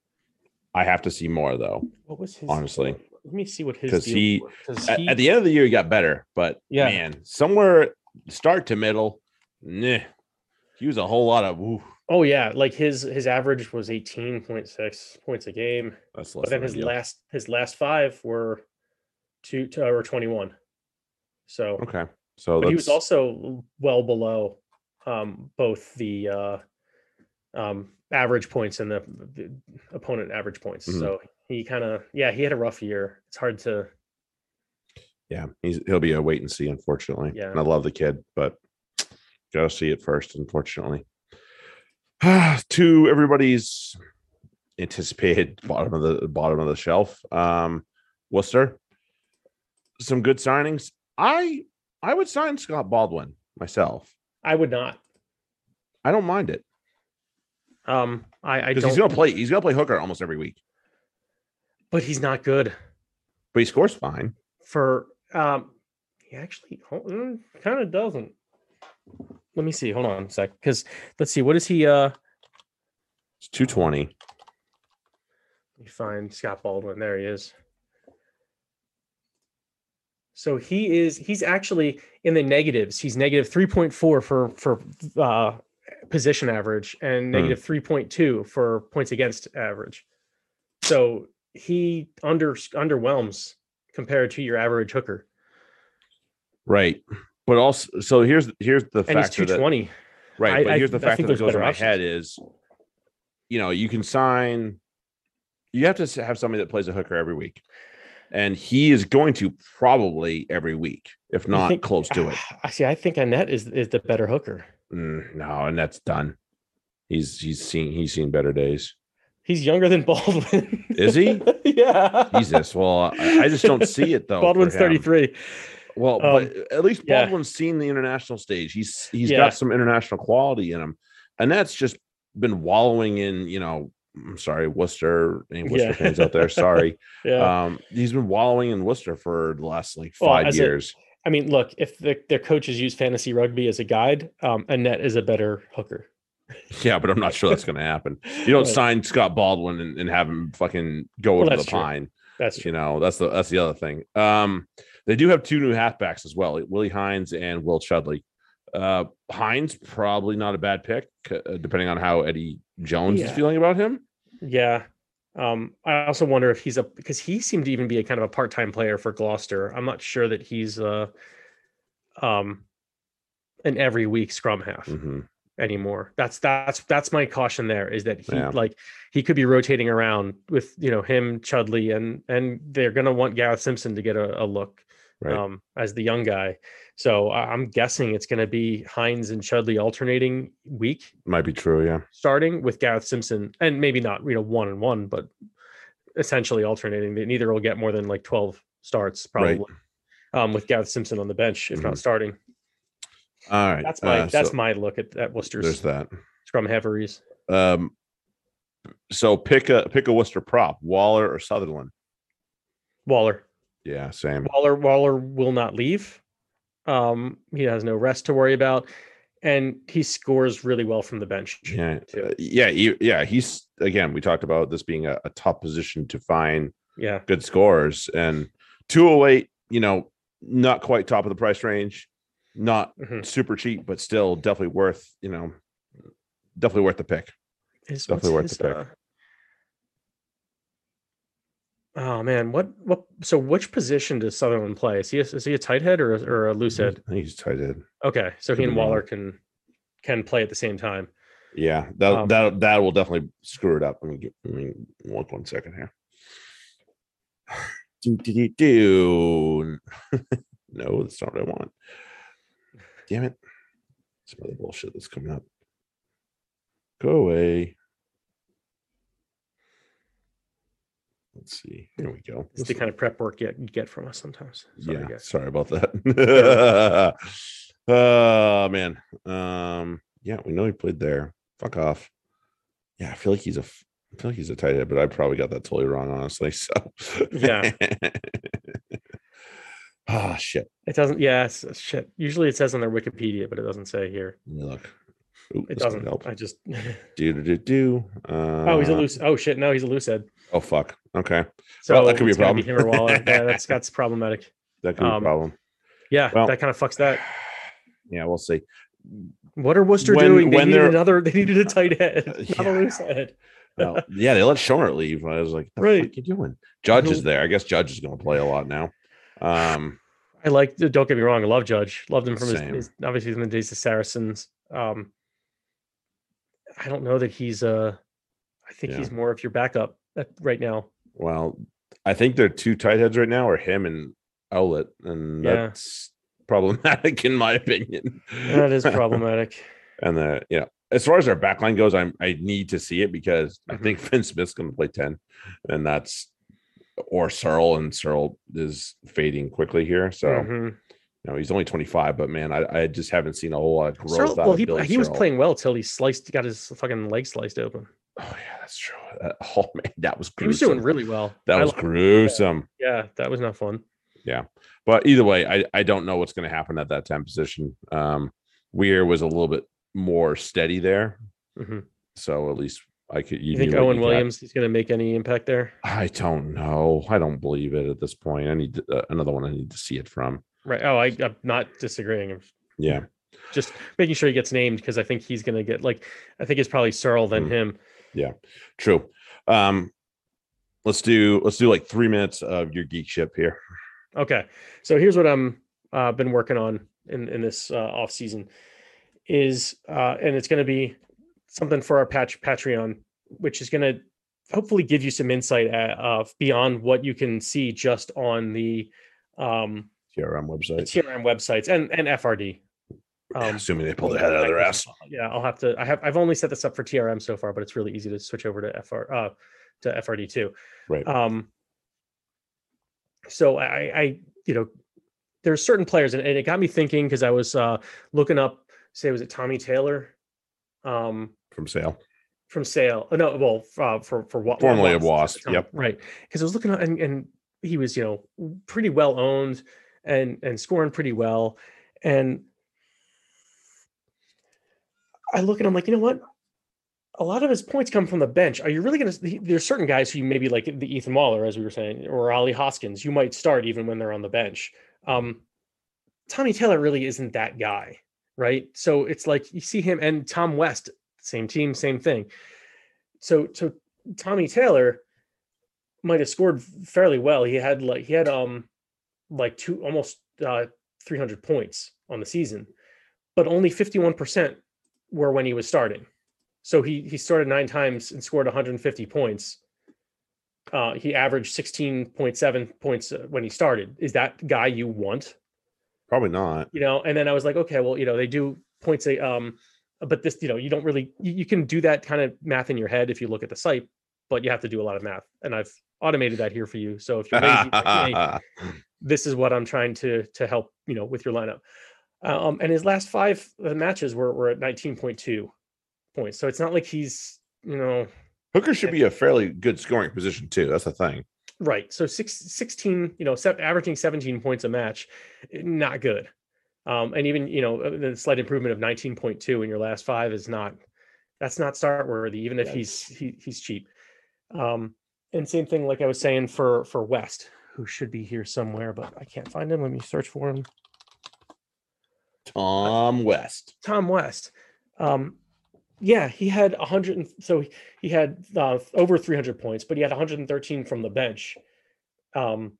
I have to see more though. What was his? Honestly. Let me see what his 'Cause deal he- At, he- at the end of the year, he got better, but Yeah. man, somewhere start to middle, nah, he was a whole lot of. Woo, oh yeah, like his his average was 18.6 points a game, that's but then his ideal. last his last five were two to, or 21. So Okay, so he was also well below um, both the uh, um, average points and the, the opponent average points. Mhm. So he kind of yeah he had a rough year. It's hard to yeah, he's he'll be a wait and see, unfortunately. Yeah. and I love the kid, but gotta see it first, unfortunately. to everybody's anticipated bottom of the bottom of the shelf, um, Worcester, some good signings. I I would sign Scott Baldwin myself. I would not. I don't mind it Um, I, I because he's gonna play. He's gonna play hooker almost every week, but he's not good but he scores fine. for. Um, he actually kind of doesn't. Let me see. Hold on a sec. Because let's see. What is he? Uh, It's two twenty. You find Scott Baldwin. There he is. So he is he's actually in the negatives. He's negative 3.4 for for uh position average and negative 3.2 for points against average. So he under underwhelms compared to your average hooker. Right. But also, so here's here's the And he's factor that 220. right. I- but here's the I factor think that goes in my options. head is, you know, you can sign. You have to have somebody that plays a hooker every week, and he is going to probably every week, if not think- close to it. I see. I think Annett is is the better hooker. Mm, no, and that's done. He's he's seen he's seen better days. He's younger than Baldwin. Is he? yeah. Jesus. Well, I, I just don't see it though. Baldwin's 33. Well, Um, but at least yeah. Baldwin's seen the international stage. He's he's Yeah. got some international quality in him, and that's just been wallowing in. You know, I'm sorry, Worcester, any Worcester Yeah. fans out there? Sorry. Yeah. Um, he's been wallowing in Worcester for the last like five a- years. I mean, look, if the, their coaches use fantasy rugby as a guide, um, Annett is a better hooker. Yeah, but I'm not sure that's going to happen. You don't Right. sign Scott Baldwin and, and have him fucking go Well, over the true. pine. That's You know, that's the that's the other thing. Um, they do have two new halfbacks as well, Willi Heinz and Will Chudley. Uh, Heinz probably not a bad pick, uh, depending on how Eddie Jones is feeling about him. Yeah. Um, I also wonder if he's a because he seemed to even be a kind of a part-time player for Gloucester. I'm not sure that he's uh um an every week scrum half Mhm. Anymore. That's that's that's my caution there is that he Yeah. like he could be rotating around with you know him, Chudley, and and they're gonna want Gareth Simpson to get a, a look Right. um as the young guy. So I'm guessing it's gonna be Heinz and Chudley alternating week Might be true. Yeah. starting with Gareth Simpson, and maybe not you know one and one, but essentially alternating. Neither will get more than like twelve starts Right. probably. Um, with Gareth Simpson on the bench, if Mhm. not starting. All right. That's my uh, that's so my look at, at there's Worcester's that. scrum halferys. Um, so pick a pick a Worcester prop, Waller or Sutherland. Waller. Yeah, same. Waller Waller will not leave. Um, he has no rest to worry about, and he scores really well from the bench. Yeah, uh, yeah, he- yeah. He's again. We talked about this being a, a tough position to find Yeah, good scores, and two oh eight. You know, not quite top of the price range, not Mhm. super cheap, but still definitely worth. You know, definitely worth the pick. His- Definitely worth the pick. uh, Oh man, what what? So which position does Sutherland play? Is he a, is he a tight head or a, or a loose head? I think he's tight head. Okay, so he and. Waller can can play at the same time. Yeah, that Um, that that will definitely screw it up. Let me get. Let me look one second here. Do do do do. no, that's not what I want. Damn it! Some other bullshit that's coming up. Go away. Let's see. Here we go. It's the kind of prep work you get from us sometimes. Sorry, yeah, sorry about that. oh man. Um, yeah, we know he played there. Fuck off. Yeah, I feel like he's a I feel like he's a tight end, but I probably got that totally wrong, honestly. So Yeah. Ah shit. It doesn't. Yeah, it's, it's shit. Usually it says on their Wikipedia, but it doesn't say here. Let me look. Ooh, It doesn't. help. I just. Do do do do. Uh, oh, he's a loose. Oh shit! No, he's a loose head. Oh fuck. Okay, So Well, that could be a problem. him or Waller. yeah, that's that's problematic. that could be a Um, problem. Yeah, Well- that kind of fucks that. Yeah, we'll see. What are Worcester when- doing? They when needed another. They needed a tight head, not Yeah. a loose head. Well, yeah, they let Schonert leave. I was like, the Right. fuck you doing? Judge is there. I guess Judge is going to play a lot now. Um, I like. Don't get me wrong. I love Judge. Loved him from his, his obviously from the days of Saracens. Um, I don't know that he's. Uh, I think Yeah. he's more of your backup at, right now. well, I think they're two tight heads right now, or him and Owlet, and Yeah. that's problematic in my opinion. That is problematic. and the know, as far as our backline goes, I'm I need to see it because I Mhm. think Fin Smith's going to play ten, and that's or Searle, and Searle is fading quickly here. So Mhm. you know he's only 25, but man, I, I just haven't seen a whole lot of growth. Searle- well, of he he was playing well till he sliced, got his fucking leg sliced open. Oh yeah, that's true. That- oh man, that was He was doing really well. that I was gruesome. yeah, that was not fun. Yeah, but either way, I, I don't know what's going to happen at that 10 position. Um, Weir was a little bit more steady there. Mhm. So at least I could. You, You, think Owen got. Williams is going to make any impact there? I don't know. I don't believe it at this point. I need to, uh, another one. I need to see it from. Right. Oh, I, I'm not disagreeing. Yeah. just making sure he gets named because I think he's going to get like, I think it's probably Searle than Hmm. him. Yeah. True. Um, let's do let's do like three minutes of your geek ship here. Okay. So here's what I'm uh, been working on in in this uh, off season is uh, and it's going to be something for our patch Patreon, which is going to hopefully give you some insight at, uh, beyond what you can see just on the um, TRM websites, website. TRM websites and and FRD. Um, Assuming they pull their head out of their ass. Yeah, I'll have to. I have. I've only set this up for TRM so far, but it's really easy to switch over to FR uh, to FRD too. Right. Um. So I, I, you know, there's certain players, and, and it got me thinking because I was uh looking up. Say, was it Tommy Taylor? Um, From sale. from Sale. Oh, no, well, uh, for for what Formerly of Wasp, yep. right. Because I was looking at and, and he was, you know, pretty well owned and and scoring pretty well, and I look and I'm like, you know what? A lot of his points come from the bench. Are you really going to? There's certain guys who you maybe like the Ethan Waller, as we were saying, or Ollie Hoskins. You might start even when they're on the bench. Um, Tommy Taylor really isn't that guy, right? So it's like you see him and Tom West, same team, same thing. So so Tommy Taylor might have scored fairly well. He had like he had um like two almost uh 300 points on the season, but only 51% were when he was starting. So he he started nine times and scored 150 points. Uh, he averaged 16.7 points uh, when he started. Is that guy you want? Probably not. you know and then i was like okay well you know they do points a um but this you know you don't really you, you can do that kind of math in your head if you look at the site but you have to do a lot of math and i've automated that here for you so if you're lazy like me, this is what i'm trying to to help you know with your lineup um and his last five uh, matches were, were at 19.2 points so it's not like he's you know Hooker should be a fairly good scoring position too. That's the thing. Right. So six, 16, you know, averaging 17 points a match, eh, not good. Um, and even, you know, uh, the slight improvement of 19.2 in your last five is not, that's not start worthy, even if he's, he, he's cheap. Um, and same thing, like I was saying for, for West, who should be here somewhere, but I can't find him. Let me search for him. Tom West. Tom West. Um, yeah, he had 100. And, so he- had uh, over 300 points, but he had 113 from the bench. Um,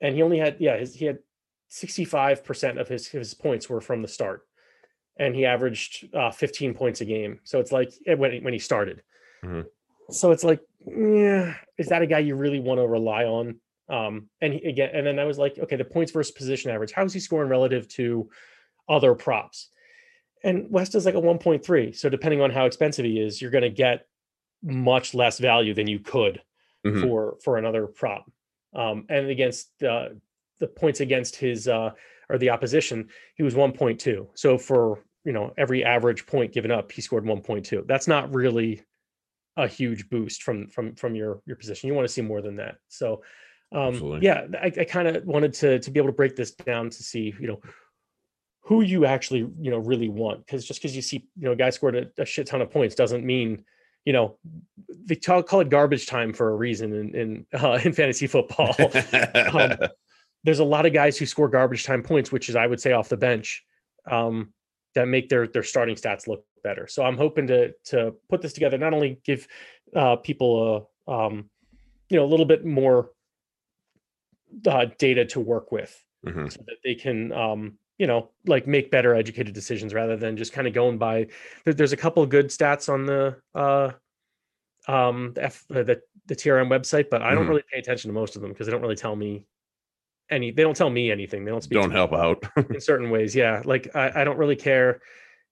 and he only had, yeah, his, he had 65% of his, his points were from the start. And he averaged uh, 15 points a game. So it's like eh, when, he- when he started. Mhm. So it's like, yeah, is that a guy you really want to rely on? Um, and he, again, and then I was like, okay, the points versus position average, how is he scoring relative to other props? And West is like a 1.3. So depending on how expensive he is, you're going to get much less value than you could Mhm. for for another prop. Um, and against uh, the points against his uh, or the opposition, he was 1.2. So for you know every average point given up, he scored 1.2. That's not really a huge boost from from from your your position. You want to see more than that. So um, Absolutely. yeah, I, I kind of wanted to to be able to break this down to see you know who you actually you know really want because just because you see you know a guy scored a, a shit ton of points doesn't mean you know they call, call it garbage time for a reason in in, uh, in fantasy football um, there's a lot of guys who score garbage time points which is i would say off the bench um, that make their their starting stats look better so i'm hoping to to put this together not only give uh, people a um, you know a little bit more uh, data to work with Mhm. so that they can um you know like make better educated decisions rather than just kind of going by there's a couple of good stats on the uh um the F, uh, the, the trm website but i don't Mhm. really pay attention to most of them because they don't really tell me any they don't tell me anything they don't speak Don't help out. in certain ways yeah like I, I don't really care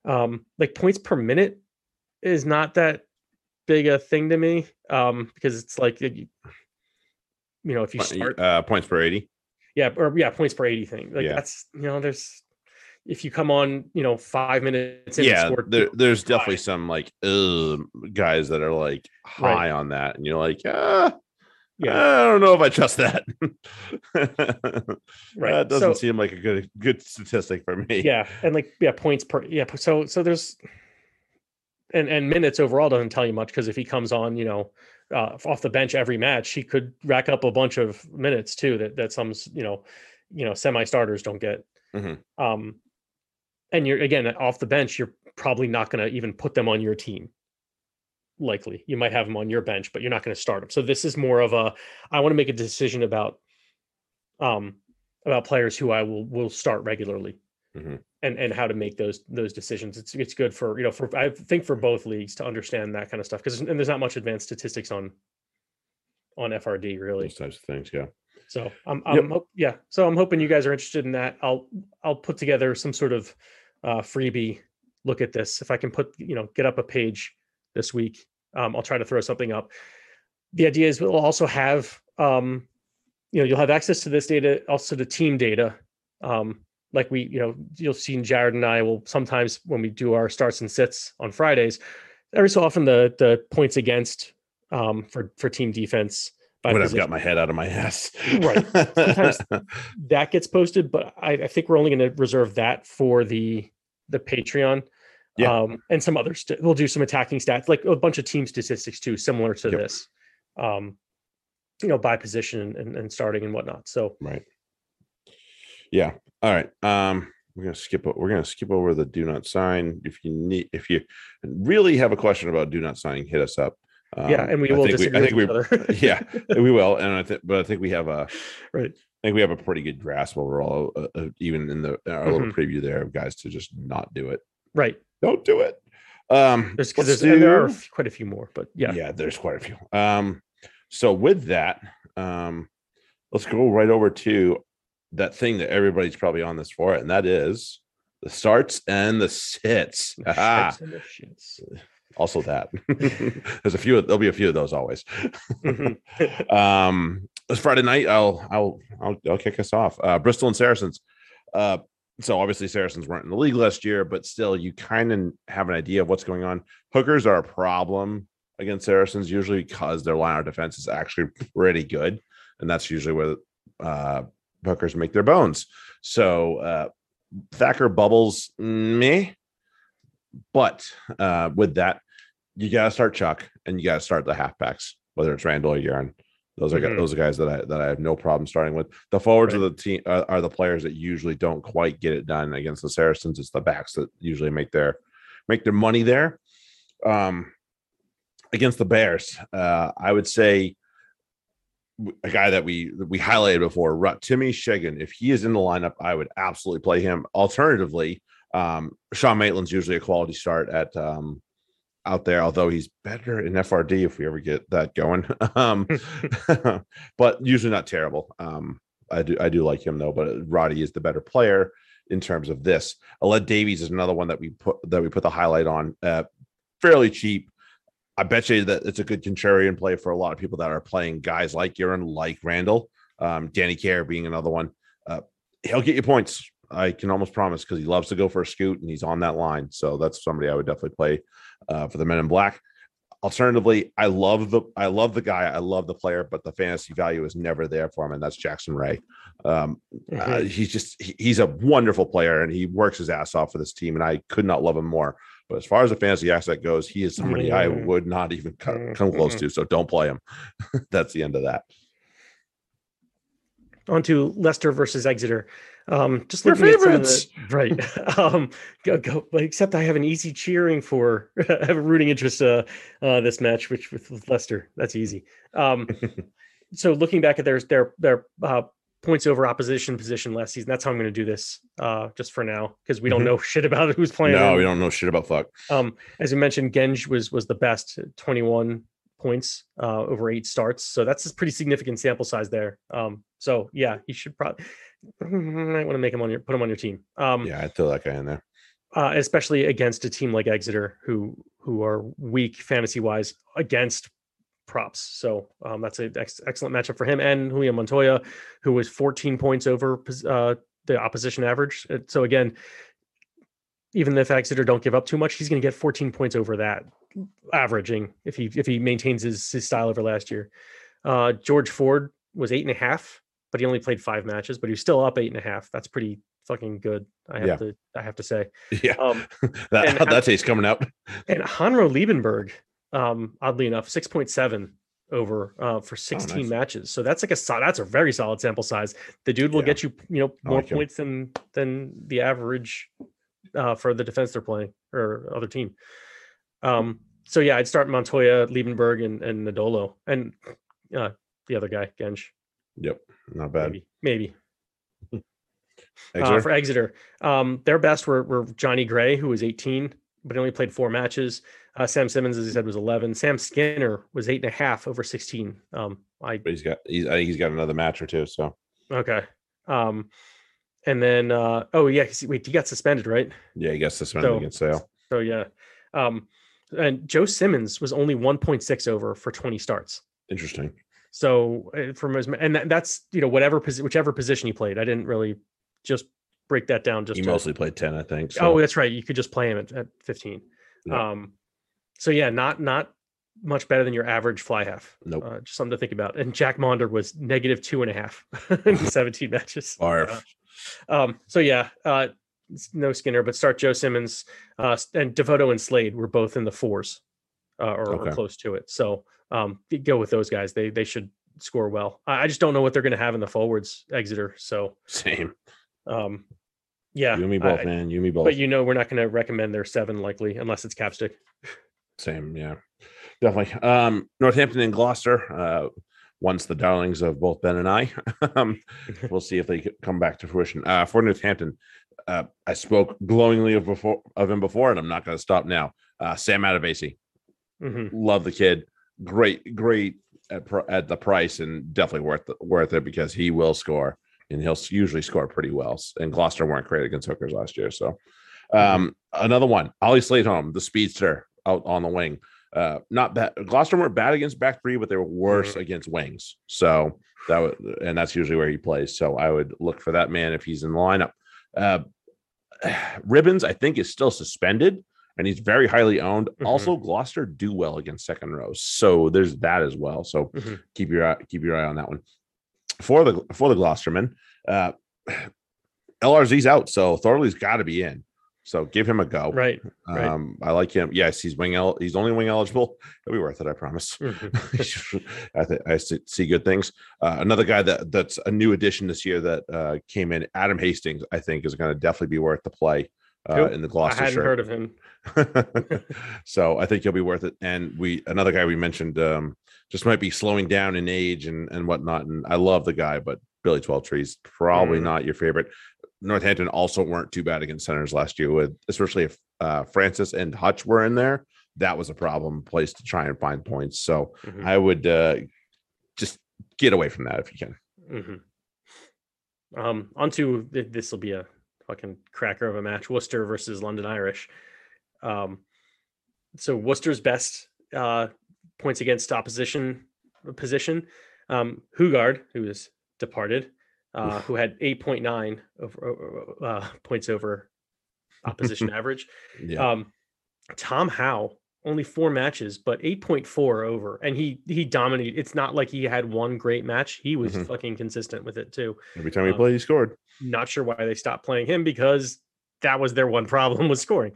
um like points per minute is not that big a thing to me um because it's like you, you know if you start uh, points per 80. Yeah, or yeah, points per 80 thing. Like Yeah. that's you know, there's if you come on, you know, five minutes Yeah, there, there's definitely some like guys that are like Right. high on that, and you're like, ah, yeah, I don't know if I trust that. right. That doesn't so, seem like a good good statistic for me. yeah, and like yeah, points per yeah. So so there's and and minutes overall doesn't tell you much because if he comes on, you know, uh, off the bench every match, he could rack up a bunch of minutes too. That that some you know, you know, semi starters don't get. Mhm. Um, and you're again off the bench, you're probably not going to even put them on your team. Likely, you might have them on your bench, but you're not going to start them. So this is more of a I want to make a decision about um about players who I will will start regularly Mhm. and and how to make those those decisions. It's it's good for you know for I think for both leagues to understand that kind of stuff because and there's not much advanced statistics on on FRD really. Those types of things. Yeah. So I'm, I'm hop- yeah. So I'm hoping you guys are interested in that. I'll I'll put together some sort of uh, freebie look at this. If I can put you know get up a page this week, um, I'll try to throw something up. The idea is we'll also have um, you know you'll have access to this data, also to team data. Um, like we you know you'll see Jared and I will sometimes when we do our starts and sits on Fridays, every so often the the points against um, for for team defense. by When I've got my head out of my ass. Right. Sometimes- that gets posted, but I, I think we're only going to reserve that for the the Patreon. Yeah. Um, and some others. st- We'll do some attacking stats, like a bunch of team statistics too, similar to Yep. this. Um, you know, by position and, and starting and whatnot. So right. Yeah. All right. Um, we're gonna skip. We're gonna skip over the do not sign. If you need, if you really have a question about do not signing, hit us up. yeah, Um, and we I will think disagree I think we, yeah, we will, and I think, but I think we have a, right. I think we have a pretty good grasp overall, uh, uh, even in the our little Mhm. preview there of guys to just not do it. Right. Don't do it. Um, There's there's and there are quite a few more, but yeah. yeah there's quite a few um so with that um let's go right over to that thing that everybody's probably on this for and that is the starts and the sits. The Ah, and the also that. There's a few there'll be a few of those always. Mhm. um it's friday night i'll i'll i'll, I'll kick us off. Uh bristol and saracens. Uh so obviously saracens weren't in the league last year but still you kind of have an idea of what's going on. Hookers are a problem against saracens usually because their line of defense is actually pretty good and that's usually where uh hookers make their bones so uh thacker bubbles me, but uh with that you gotta start chuck and you gotta start the halfbacks whether it's randall or Uren. Those are Mhm. those are guys that I that I have no problem starting with. The forwards Right. of the team uh, are the players that usually don't quite get it done against the Saracens. It's the backs that usually make their make their money there. Um, against the Bears, uh, I would say a guy that we that we highlighted before, Timmy Segun. If he is in the lineup, I would absolutely play him. Alternatively, um, Sean Maitland's usually a quality start at um, out there, although he's better in FRD if we ever get that going. um, but usually not terrible. Um, I do I do like him though, but Roddy is the better player in terms of this. Aled Davies is another one that we put that we put the highlight on. Uh, fairly cheap. I bet you that it's a good contrarian play for a lot of people that are playing guys like Uren, like Randall, um, Danny Care being another one. Uh, he'll get you points. I can almost promise because he loves to go for a scoot and he's on that line. So that's somebody I would definitely play uh, for the Men in Black. Alternatively, I love the I love the guy, I love the player, but the fantasy value is never there for him, and that's Jackson Wray. Um, uh, Mhm. he's just he- he's a wonderful player, and he works his ass off for this team, and I could not love him more. But as far as the fantasy asset goes, he is somebody I Mm. would not even co- Mm, come close mm-mm. to. So don't play him. that's the end of that. on to Leicester versus Exeter. Um, just Your looking at favorites. the, right. um, go, go, except I have an easy cheering for, I have a rooting interest uh, uh, this match, which with, with Leicester, that's easy. Um, so looking back at their their their uh, points over opposition position last season, that's how I'm going to do this uh, just for now because we don't Mhm. know shit about who's playing. no, we don't know shit about fuck. Um, as you mentioned, Genge was was the best, 21 points uh, over eight starts. So that's a pretty significant sample size there. Um, so yeah, you should probably might want to make him on your put him on your team. Um, Yeah, I'd throw that guy in there. uh, especially against a team like Exeter, who who are weak fantasy wise against props. So um, that's an ex- excellent matchup for him and Julio Montoya, who was 14 points over uh, the opposition average. Uh, So again, even if Exeter don't give up too much, he's going to get 14 points over that averaging if he if he maintains his, his style over last year. Uh, George Ford was eight and a half but he only played five matches, but he was still up eight and a half. That's pretty fucking good. I have Yeah. to I have to say. Yeah, Um, that and how how- that tastes coming out. and Hanro Liebenberg, um, oddly enough, six point seven over uh, for sixteen Oh, nice. matches. So that's like a that's a very solid sample size. The dude will Yeah. get you you know more like him. points than than the average uh, for the defense they're playing or other team. Um, so yeah, I'd start Montoya, Liebenberg, and and Nadolo, and uh, the other guy Genge. Yep, not bad. Maybe maybe uh, for Exeter. Um, their best were, were Jonny Gray, who was 18, but he only played four matches. Uh, Sam Simmonds, as he said, was 11. Sam Skinner was eight and a half over 16. Um, I but he's got he's I think he's got another match or two. So okay. Um, and then uh, oh yeah, he- wait, he got suspended, right? yeah, he got suspended So- against Sale. So yeah. Um, and Joe Simmonds was only 1.6 over for 20 starts. Interesting. So uh, from his and that, that's you know whatever whichever position he played. I didn't really just break that down. Just you to- mostly played ten, I think. Oh, that's right. You could just play him at, at 15. Yeah. Um, so yeah, not not much better than your average fly half. Nope. Uh, just something to think about. And Jack Maunder was negative two and a half in 17 matches. Barf. Um, so yeah, uh, no Skinner, but start Joe Simmonds uh, and Devoto and Slade were both in the fours uh, or, or close to it. So um, go with those guys. They they should score well. I, I just don't know what they're going to have in the forwards, Exeter. So Same. um, yeah, you and me both, I- man. You and me both. but you know we're not going to recommend their seven likely unless it's capstick. Same, yeah, definitely. Um, Northampton and Gloucester. Uh, once the darlings of both Ben and I. um, we'll see if they come back to fruition. Uh, for Northampton, uh, I spoke glowingly of before of him before, and I'm not going to stop now. Uh, Sam Matavesi, hmm love the kid. Great, great at, at the price, and definitely worth worth it because he will score, and he'll usually score pretty well. And Gloucester weren't great against hookers last year, so. Um, another one, Ollie Sleightholme, the speedster out on the wing. Uh, not bad. Gloucester weren't bad against back three, but they were worse against wings. So that would, and that's usually where he plays. So I would look for that man if he's in the lineup. Uh, Ribbans, I think, is still suspended and he's very highly owned. Mhm. Also, Gloucester do well against second rows, so there's that as well. So Mhm. keep your eye, keep your eye on that one. For the for the Gloucesterman, uh, LRZ's out, so Thorley's got to be in. So give him a go. Right. right. Um, I like him. Yes, he's wing. El- he's only wing eligible. It'll be worth it. I promise. I think I see, good things. Uh, another guy that that's a new addition this year that uh, came in, Adam Hastings. I think is going to definitely be worth the play uh, Nope, in the I Gloucester hadn't shirt. heard of him. so I think he'll be worth it. And we another guy we mentioned um, just might be slowing down in age and and whatnot. And I love the guy, but Billy Twelvetrees probably Mm. not your favorite. Northampton also weren't too bad against centers last year, with especially if uh, Francis and Hutch were in there. That was a problem place to try and find points. So Mhm. I would uh, just get away from that if you can. hmm Um, onto this will be a fucking cracker of a match: Worcester versus London Irish. Um, so Worcester's best uh, points against opposition position. Um, Hougaard, who is departed, uh, who had eight point nine over uh, points over opposition average. Yeah, Um, Tom Howe only four matches, but eight point four over, and he he dominated. It's not like he had one great match; he was Mhm. fucking consistent with it too. every time he um, played, he scored. Not sure why they stopped playing him because that was their one problem was scoring.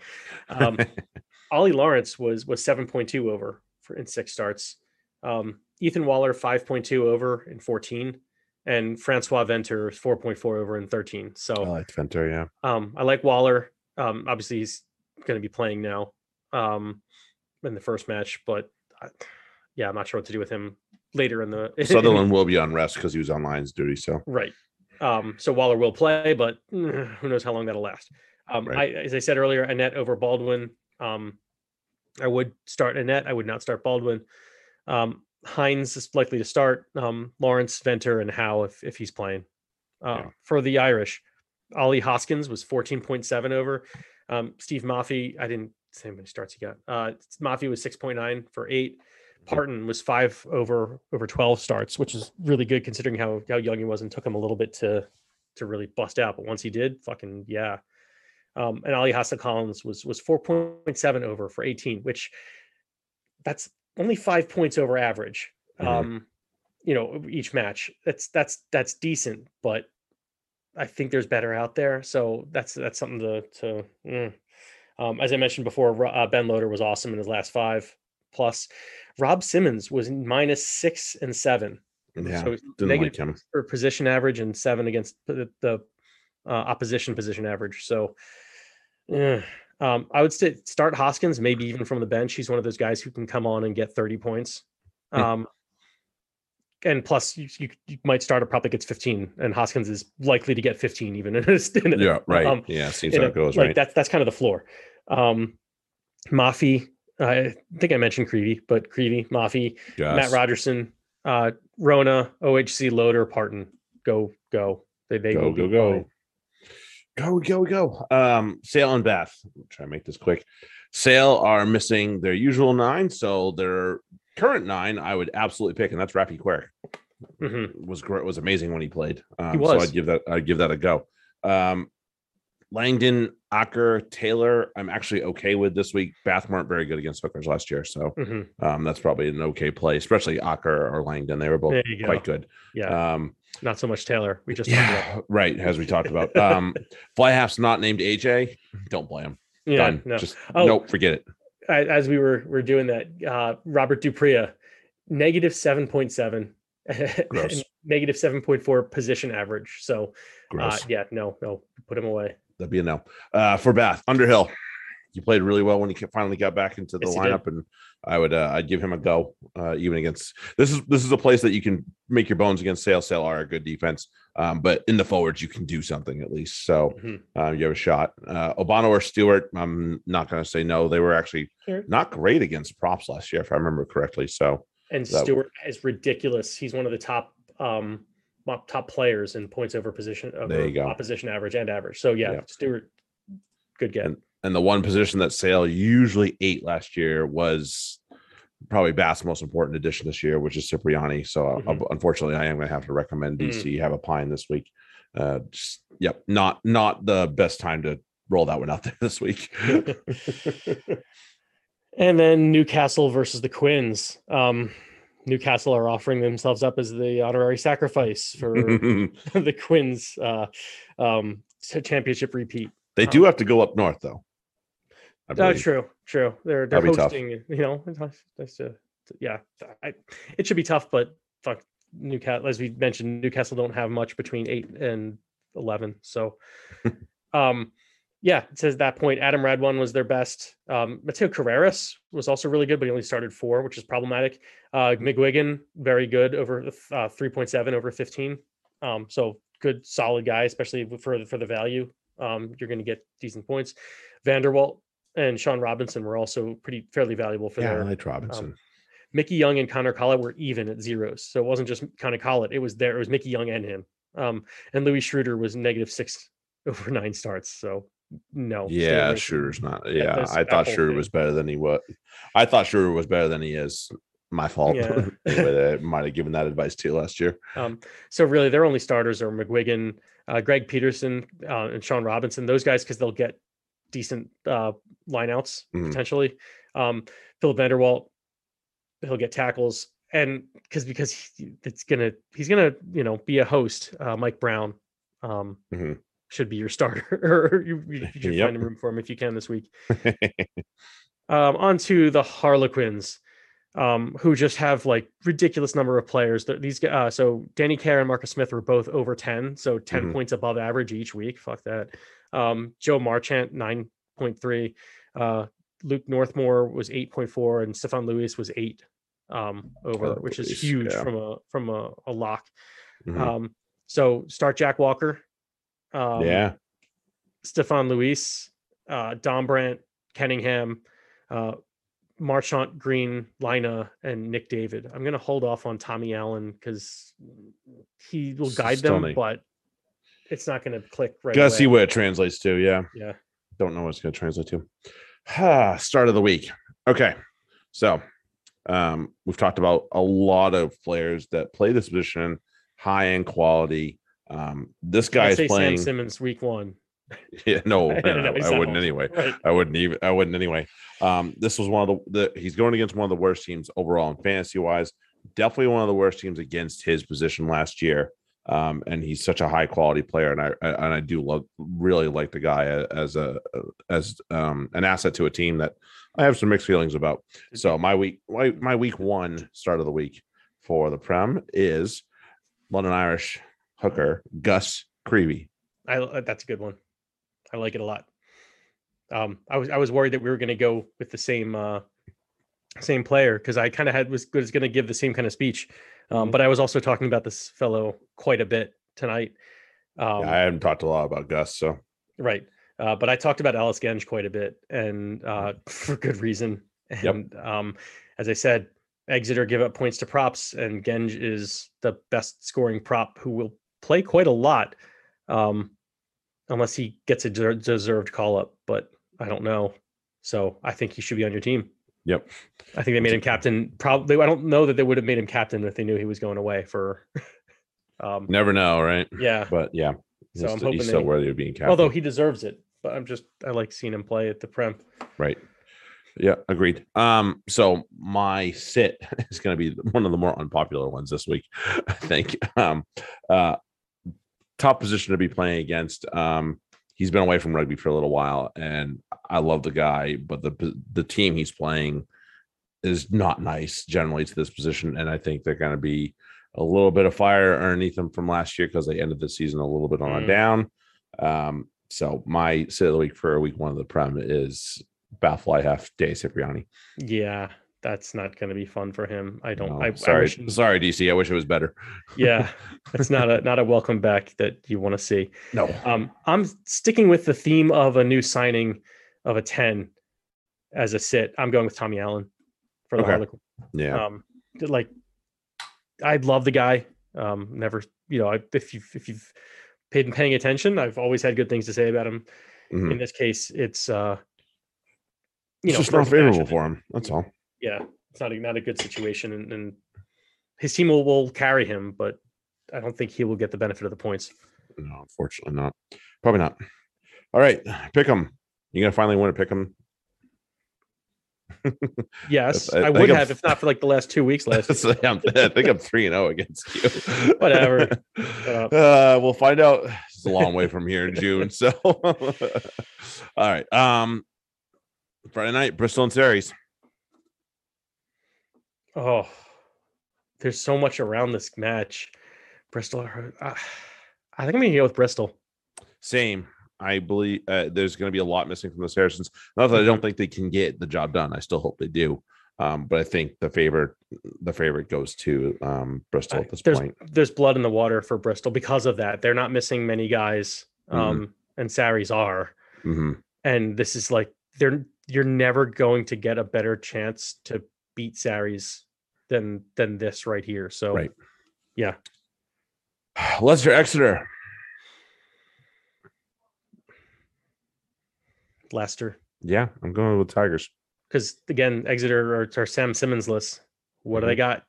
Um, Ollie Lawrence was was seven point two over for in six starts. Um, Ethan Waller five point two over in fourteen, and Francois Venter four point four over in thirteen. So I liked Venter. Yeah, um, I like Waller. Um, obviously, he's going to be playing now um, in the first match, but I, yeah, I'm not sure what to do with him later in the Sutherland will be on rest because he was on Lions duty. So right. Um, so Waller will play, but mm, who knows how long that'll last. Um, Right. I, as I said earlier, Annett over Baldwin. Um, I would start Annett. I would not start Baldwin. Um, Heinz is likely to start. Um, Lawrence, Venter, and Howe if if he's playing. Uh, Yeah. For the Irish, Ollie Hoskins was 14.7 over. Um, Steve Mafi, I didn't say how many starts he got. Uh, Mafi was 6.9 for eight. Parton was five over over 12 starts, which is really good considering how how young he was and took him a little bit to to really bust out. But once he did, fucking yeah. Um, and Ollie Hassell-Collins was was 4.7 over for 18, which that's only five points over average. Mhm. Um, you know, each match. That's that's that's decent, but I think there's better out there. So that's that's something to to. mm. Um, as I mentioned before, uh, Ben Loader was awesome in his last five. Plus, Rob Simmons was minus six and seven. Yeah, so didn't negative like him. for position average and seven against the, the uh, opposition position average. So, eh, um, I would say start Hoskins, maybe even from the bench. He's one of those guys who can come on and get 30 points. Hmm. Um, and plus, you, you, you might start a prop that gets 15, and Hoskins is likely to get 15 even in a, in a- Yeah, right. um, yeah, seems how it goes, like right? that's that's kind of the floor. Um, Mafi, I think I mentioned Creevy, but Creevy, Mafi, Matt Yes. Rogerson, uh, Rona, OHC, Loader, Parton. Go, go. They, they go, go, be go. Go, go, go. Um, Sale and Bath. Try to make this quick. Sale are missing their usual nine, so their current nine I would absolutely pick, and that's Raffi Quirke. Mhm. Was great, was amazing when he played. Um, was. So I'd give that I'd give that a go. Um, Langdon, Akker, Taylor, I'm actually okay with this week. Bath weren't very good against hookers last year, so Mhm. um, that's probably an okay play, especially Akker or Langdon. They were both you go. quite good. Yeah, Um, not so much Taylor. We just talked about. yeah, right. As we talked about, um, fly half's not named AJ. Don't blame him. Yeah, Done. no. Just Oh. nope. Forget it. As we were were doing that, uh, Robert du Preez, negative seven point seven, Gross. negative seven point four position average. So, uh, yeah, no, no, put him away. That'd be a no. Uh, for Bath, Underhill, you played really well when he finally got back into the Yes, lineup, and I would uh, I'd give him a go. Uh, even against this is this is a place that you can make your bones against. Sale Sale are a good defense, um, but in the forwards you can do something at least. So Mhm. uh, you have a shot. Uh, Obano or Stuart, I'm not going to say no. They were actually Sure. not great against props last year, if I remember correctly. So And That- Stuart is ridiculous. He's one of the top um top players in points over position over There you go. opposition average and average. So yeah, Yeah. Stuart, good get. And- and the one position that Sale usually ate last year was probably Bath's most important addition this year, which is Cipriani. So uh, Mhm. unfortunately, I am going to have to recommend Mm. DC have a pine this week. Uh, just yep, not not the best time to roll that one out there this week. and then Newcastle versus the Quins. Um, Newcastle are offering themselves up as the honorary sacrifice for the Quins uh, um, championship repeat. they do have to go up north though. Oh, true, true. They're they're tough. hosting. You know, it's nice- nice to- to- yeah. I, it should be tough, but fuck Newcastle. As we mentioned, Newcastle don't have much between eight and eleven. So, um, yeah. It says that point. Adam Radwan was their best. Um, Mateo Carreras was also really good, but he only started four, which is problematic. Uh, McGuigan very good over uh, three point seven over fifteen. Um, so good, solid guy, especially for the- for the value. Um, you're going to get decent points. Vanderwalt and Sean Robinson were also pretty fairly valuable for Yeah, I their liked Robinson. Mickey Young and Connor Collett were even at zeros. So it wasn't just Connor Collett, it was there. It was Mickey Young and him. Um, and Louis Schreuder was negative six over nine starts. So no. yeah, Schreuder's not. Yeah, I thought Schreuder thing. was better than he was. I thought Schreuder was better than he is. My fault. Yeah. I might have given that advice to you last year. Um, so really, their only starters are McGuigan, uh, Greg Peterson, uh, and Sean Robinson. Those guys because they'll get decent uh, lineouts Mhm. potentially. Um, Philip Vanderwalt, he'll get tackles, and because because he, it's gonna he's gonna you know be a host. Uh, Mike Brown um, Mhm. should be your starter, or you, you should Yep. find a room for him if you can this week. Um, on to the Harlequins, um, who just have like ridiculous number of players. These uh, so Danny Care and Marcus Smith were both over ten, so 10 Mhm. points above average each week. Fuck that. Um, Joe Marchant nine point three. Uh, Luke Northmore was eight point four, and Stephan Lewies was eight um, over, Oh, which is huge yeah. from a from a, a lock. Mhm. Um, so start Jack Walker. Um, yeah. Stephan Lewies, uh, Dombrandt, Kenningham, uh, Marchant, Green, Lynagh, and Nick David. I'm going to hold off on Tommy Allan because he will guide them, but it's not going to click right Gotta away. see what it translates to. Yeah. Yeah. Don't know what it's gonna translate to. Ah, Start of the week. Okay. So um, we've talked about a lot of players that play this position, high end quality. Um, this I'd guy's say playing. Sam Simmonds week one. Yeah, no, I no, I, wouldn't anyway. Right. I wouldn't even. I wouldn't anyway. Um, this was one of the, the. He's going against one of the worst teams overall in fantasy wise. definitely one of the worst teams against his position last year. Um, and he's such a high quality player, and I, I and I do love really like the guy as a as um, an asset to a team that I have some mixed feelings about. So my week my, my week one start of the week for the Prem is London Irish hooker Gus Creevy. I that's a good one. I like it a lot. Um, I was I was worried that we were going to go with the same uh, same player because I kind of had was was going to give the same kind of speech, um, Mhm. but I was also talking about this fellow quite a bit tonight. Um, Yeah, I haven't talked a lot about Gus, so Right. Uh, but I talked about Ellis Genge quite a bit and uh, for good reason. Yep. And um, as I said, Exeter give up points to props, and Genge is the best scoring prop who will play quite a lot um, unless he gets a de- deserved call up. But I don't know. So I think he should be on your team. Yep. I think they made him captain. Probably, I don't know that they would have made him captain if they knew he was going away for. um, never know, right? yeah. But yeah, he's, So I'm still, he's still they- worthy of being captain. Although he deserves it, but I'm just I like seeing him play at the Prem. Right. Yeah, agreed. Um, so my sit is going to be one of the more unpopular ones this week. I think. Um, uh, top position to be playing against. Um, he's been away from rugby for a little while, and I love the guy, but the the team he's playing is not nice generally to this position, and I think they're going to be a little bit of fire underneath them from last year because they ended the season a little bit on a Mm. down. Um, so my sit of the week for week one of the prem is Bathfly half day Cipriani. Yeah, that's not going to be fun for him. I don't. No, I, I sorry, wish sorry, DC. I wish it was better. yeah, it's not a not a welcome back that you want to see. No, Um, I'm sticking with the theme of a new signing of a ten as a sit. I'm going with Tommy Allan for the Okay. Harlequin. yeah, Um, like I love the guy. Um, never, you know, I, if you if you've paid paying attention, I've always had good things to say about him. Mhm. In this case, it's uh, you it's know, just not favorable for him. That's all. Yeah, it's not a, not a good situation, and, and his team will, will carry him, but I don't think he will get the benefit of the points. No, unfortunately not. Probably not. All right, pick him. You gonna finally win a pick him? Yes, I- I, I would think I'm- have if not for like the last two weeks last. week. So, I'm- I think I'm three and zero against you. Whatever. Uh, we'll find out. It's a long way from here in June. So, all right. Um, Friday night, Bristol and Sarries. Oh, there's so much around this match. Bristol. Uh, I think I'm gonna go with Bristol. Same. I believe uh, there's going to be a lot missing from the Saracens. Not that I Mm-hmm. don't think they can get the job done. I still hope they do. Um, but I think the favorite, the favorite goes to um, Bristol at this there's point. there's blood in the water for Bristol because of that. They're not missing many guys, Mhm. um, and Sarries are. Mhm. and this is like they're you're never going to get a better chance to beat Sarries than than this right here. So Right. yeah, Leicester Exeter. Leicester. Yeah, I'm going with Tigers. Because again, Exeter are, are Sam Simmonds list. What do they got?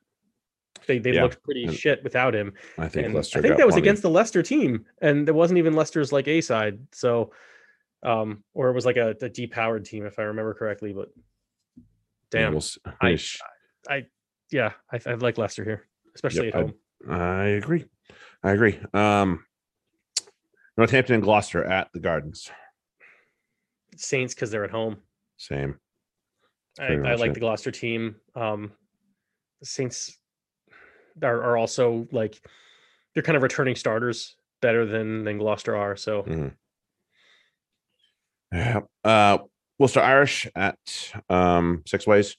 They they Mm-hmm. Yeah, looked pretty and shit without him. I think And Leicester. I think that was against the Leicester team, and it wasn't even Leicester's like A side. So, um, or it was like a, a deep Howard team if I remember correctly. But damn, we'll s- I- ish. Yeah, I, I like Leicester here, especially Yep, at home. I agree. I agree. Um, Northampton and Gloucester at the Gardens. Saints because they're at home. Same. I, I like it. the Gloucester team. Um, the Saints are, are also like they're kind of returning starters better than than Gloucester are. So Mhm. Yeah. Uh, Worcester Irish at um, Six Ways.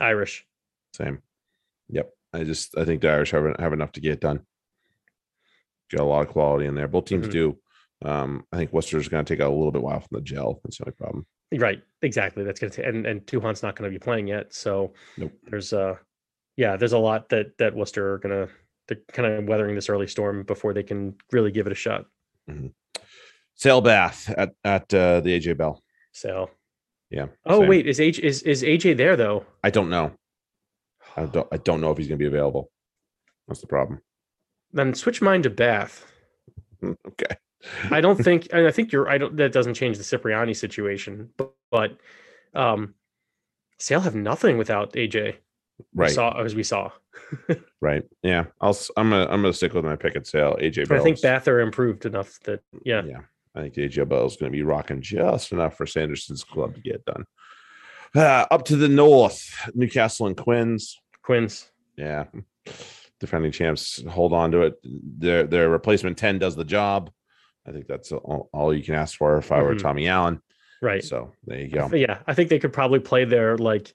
Irish. Same. Yep. I just I think the Irish have have enough to get it done. Got a lot of quality in there. Both teams Mhm. do. Um, I think Worcester's going to take a little bit while from the gel. That's the only problem. Right. Exactly. That's gonna take and and Tuhon's not gonna be playing yet. So Nope. there's uh yeah, there's a lot that that Worcester are gonna they're kind of weathering this early storm before they can really give it a shot. Sale Bath at at uh, the AJ Bell. So Yeah. oh same. wait, is H is is AJ there though? I don't know. I don't I don't know if he's going to be available. That's the problem. Then switch mine to Bath. Okay. I don't think, and I think you're. I don't. That doesn't change the Cipriani situation, but, but um, Sale have nothing without AJ. we right, saw as we saw. right. Yeah, I'll. I'm gonna. I'm gonna stick with my pick and sale. AJ But I think Bather improved enough that yeah, Yeah, I think AJ Bell is going to be rocking just enough for Sanderson's club to get done. Uh, up to the north, Newcastle and Quins. Quinn's Yeah, defending champs hold on to it. Their their replacement ten does the job. I think that's all, all you can ask for if I were Mhm. Tommy Allan. right. So there you go. Yeah, I think they could probably play their like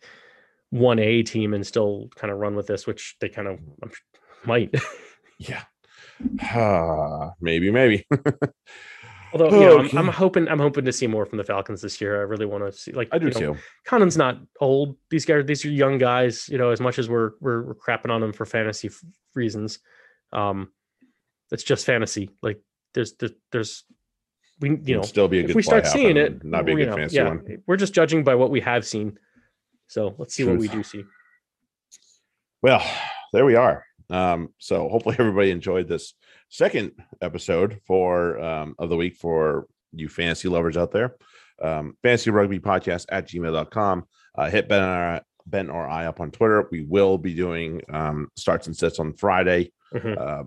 one A team and still kind of run with this, which they kind of might. Yeah. Ah, maybe, maybe. Although you know, I'm, I'm hoping I'm hoping to see more from the Falcons this year. I really want to see like I do you know, too. Connon's not old. These guys, these are young guys. You know, as much as we're we're, we're crapping on them for fantasy f- reasons, um, it's just fantasy. Like there's there's, there's we you It'd know still be a good if we start seeing it, not be a good know, fantasy yeah, one. we're just judging by what we have seen. So let's see what we do see. Well, there we are. Um, so hopefully everybody enjoyed this second episode for um, of the week for you fantasy lovers out there. Um, fantasy rugby podcast at gmail.com. Uh, hit Ben or, ben or I up on Twitter. We will be doing um, starts and sits on Friday. Mhm. Uh,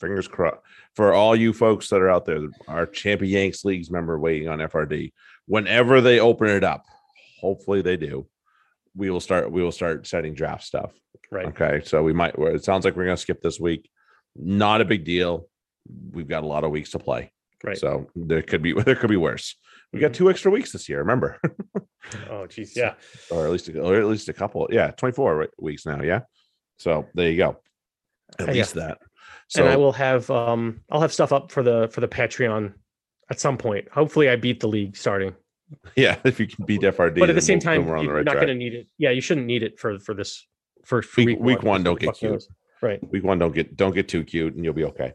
fingers crossed for all you folks that are out there, our Champion Yanks Leagues member waiting on FRD. Whenever they open it up, hopefully they do. We will start. We will start setting draft stuff. Right. Okay, so we might. It sounds like we're going to skip this week. Not a big deal. We've got a lot of weeks to play, Right. so there could be there could be worse. We got Mhm. two extra weeks this year. Remember, Oh geez. Yeah. or at least a, or at least a couple. Yeah, twenty four weeks now. Yeah, so there you go. At yeah. least that. So and I will have um I'll have stuff up for the for the Patreon at some point. Hopefully I beat the league starting. yeah, if you can beat FRD, but at the same we'll- time, we're on the you're right not going to need it. Yeah, you shouldn't need it for for this first Week- week. week one, don't get cute. Right. week one don't get don't get too cute and you'll be okay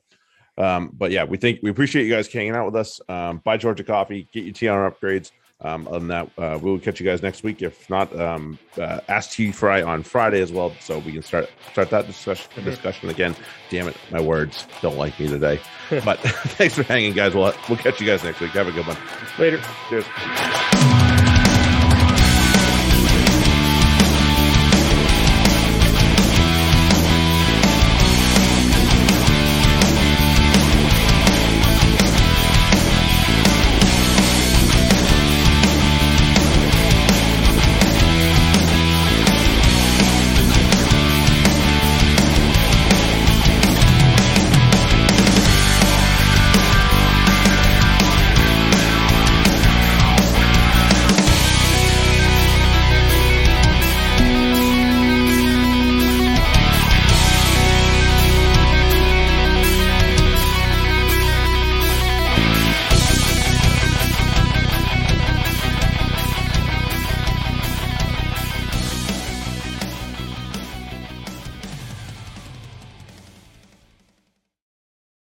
um but yeah we think we appreciate you guys hanging out with us um buy georgia coffee get your tr upgrades um than that uh, we will catch you guys next week. If not um uh, ask TFRY on friday as well so we can start start that discussion Mhm. discussion again. Damn it my words don't like me today. But thanks for hanging guys. We'll we'll catch you guys next week. Have a good one. Later. cheers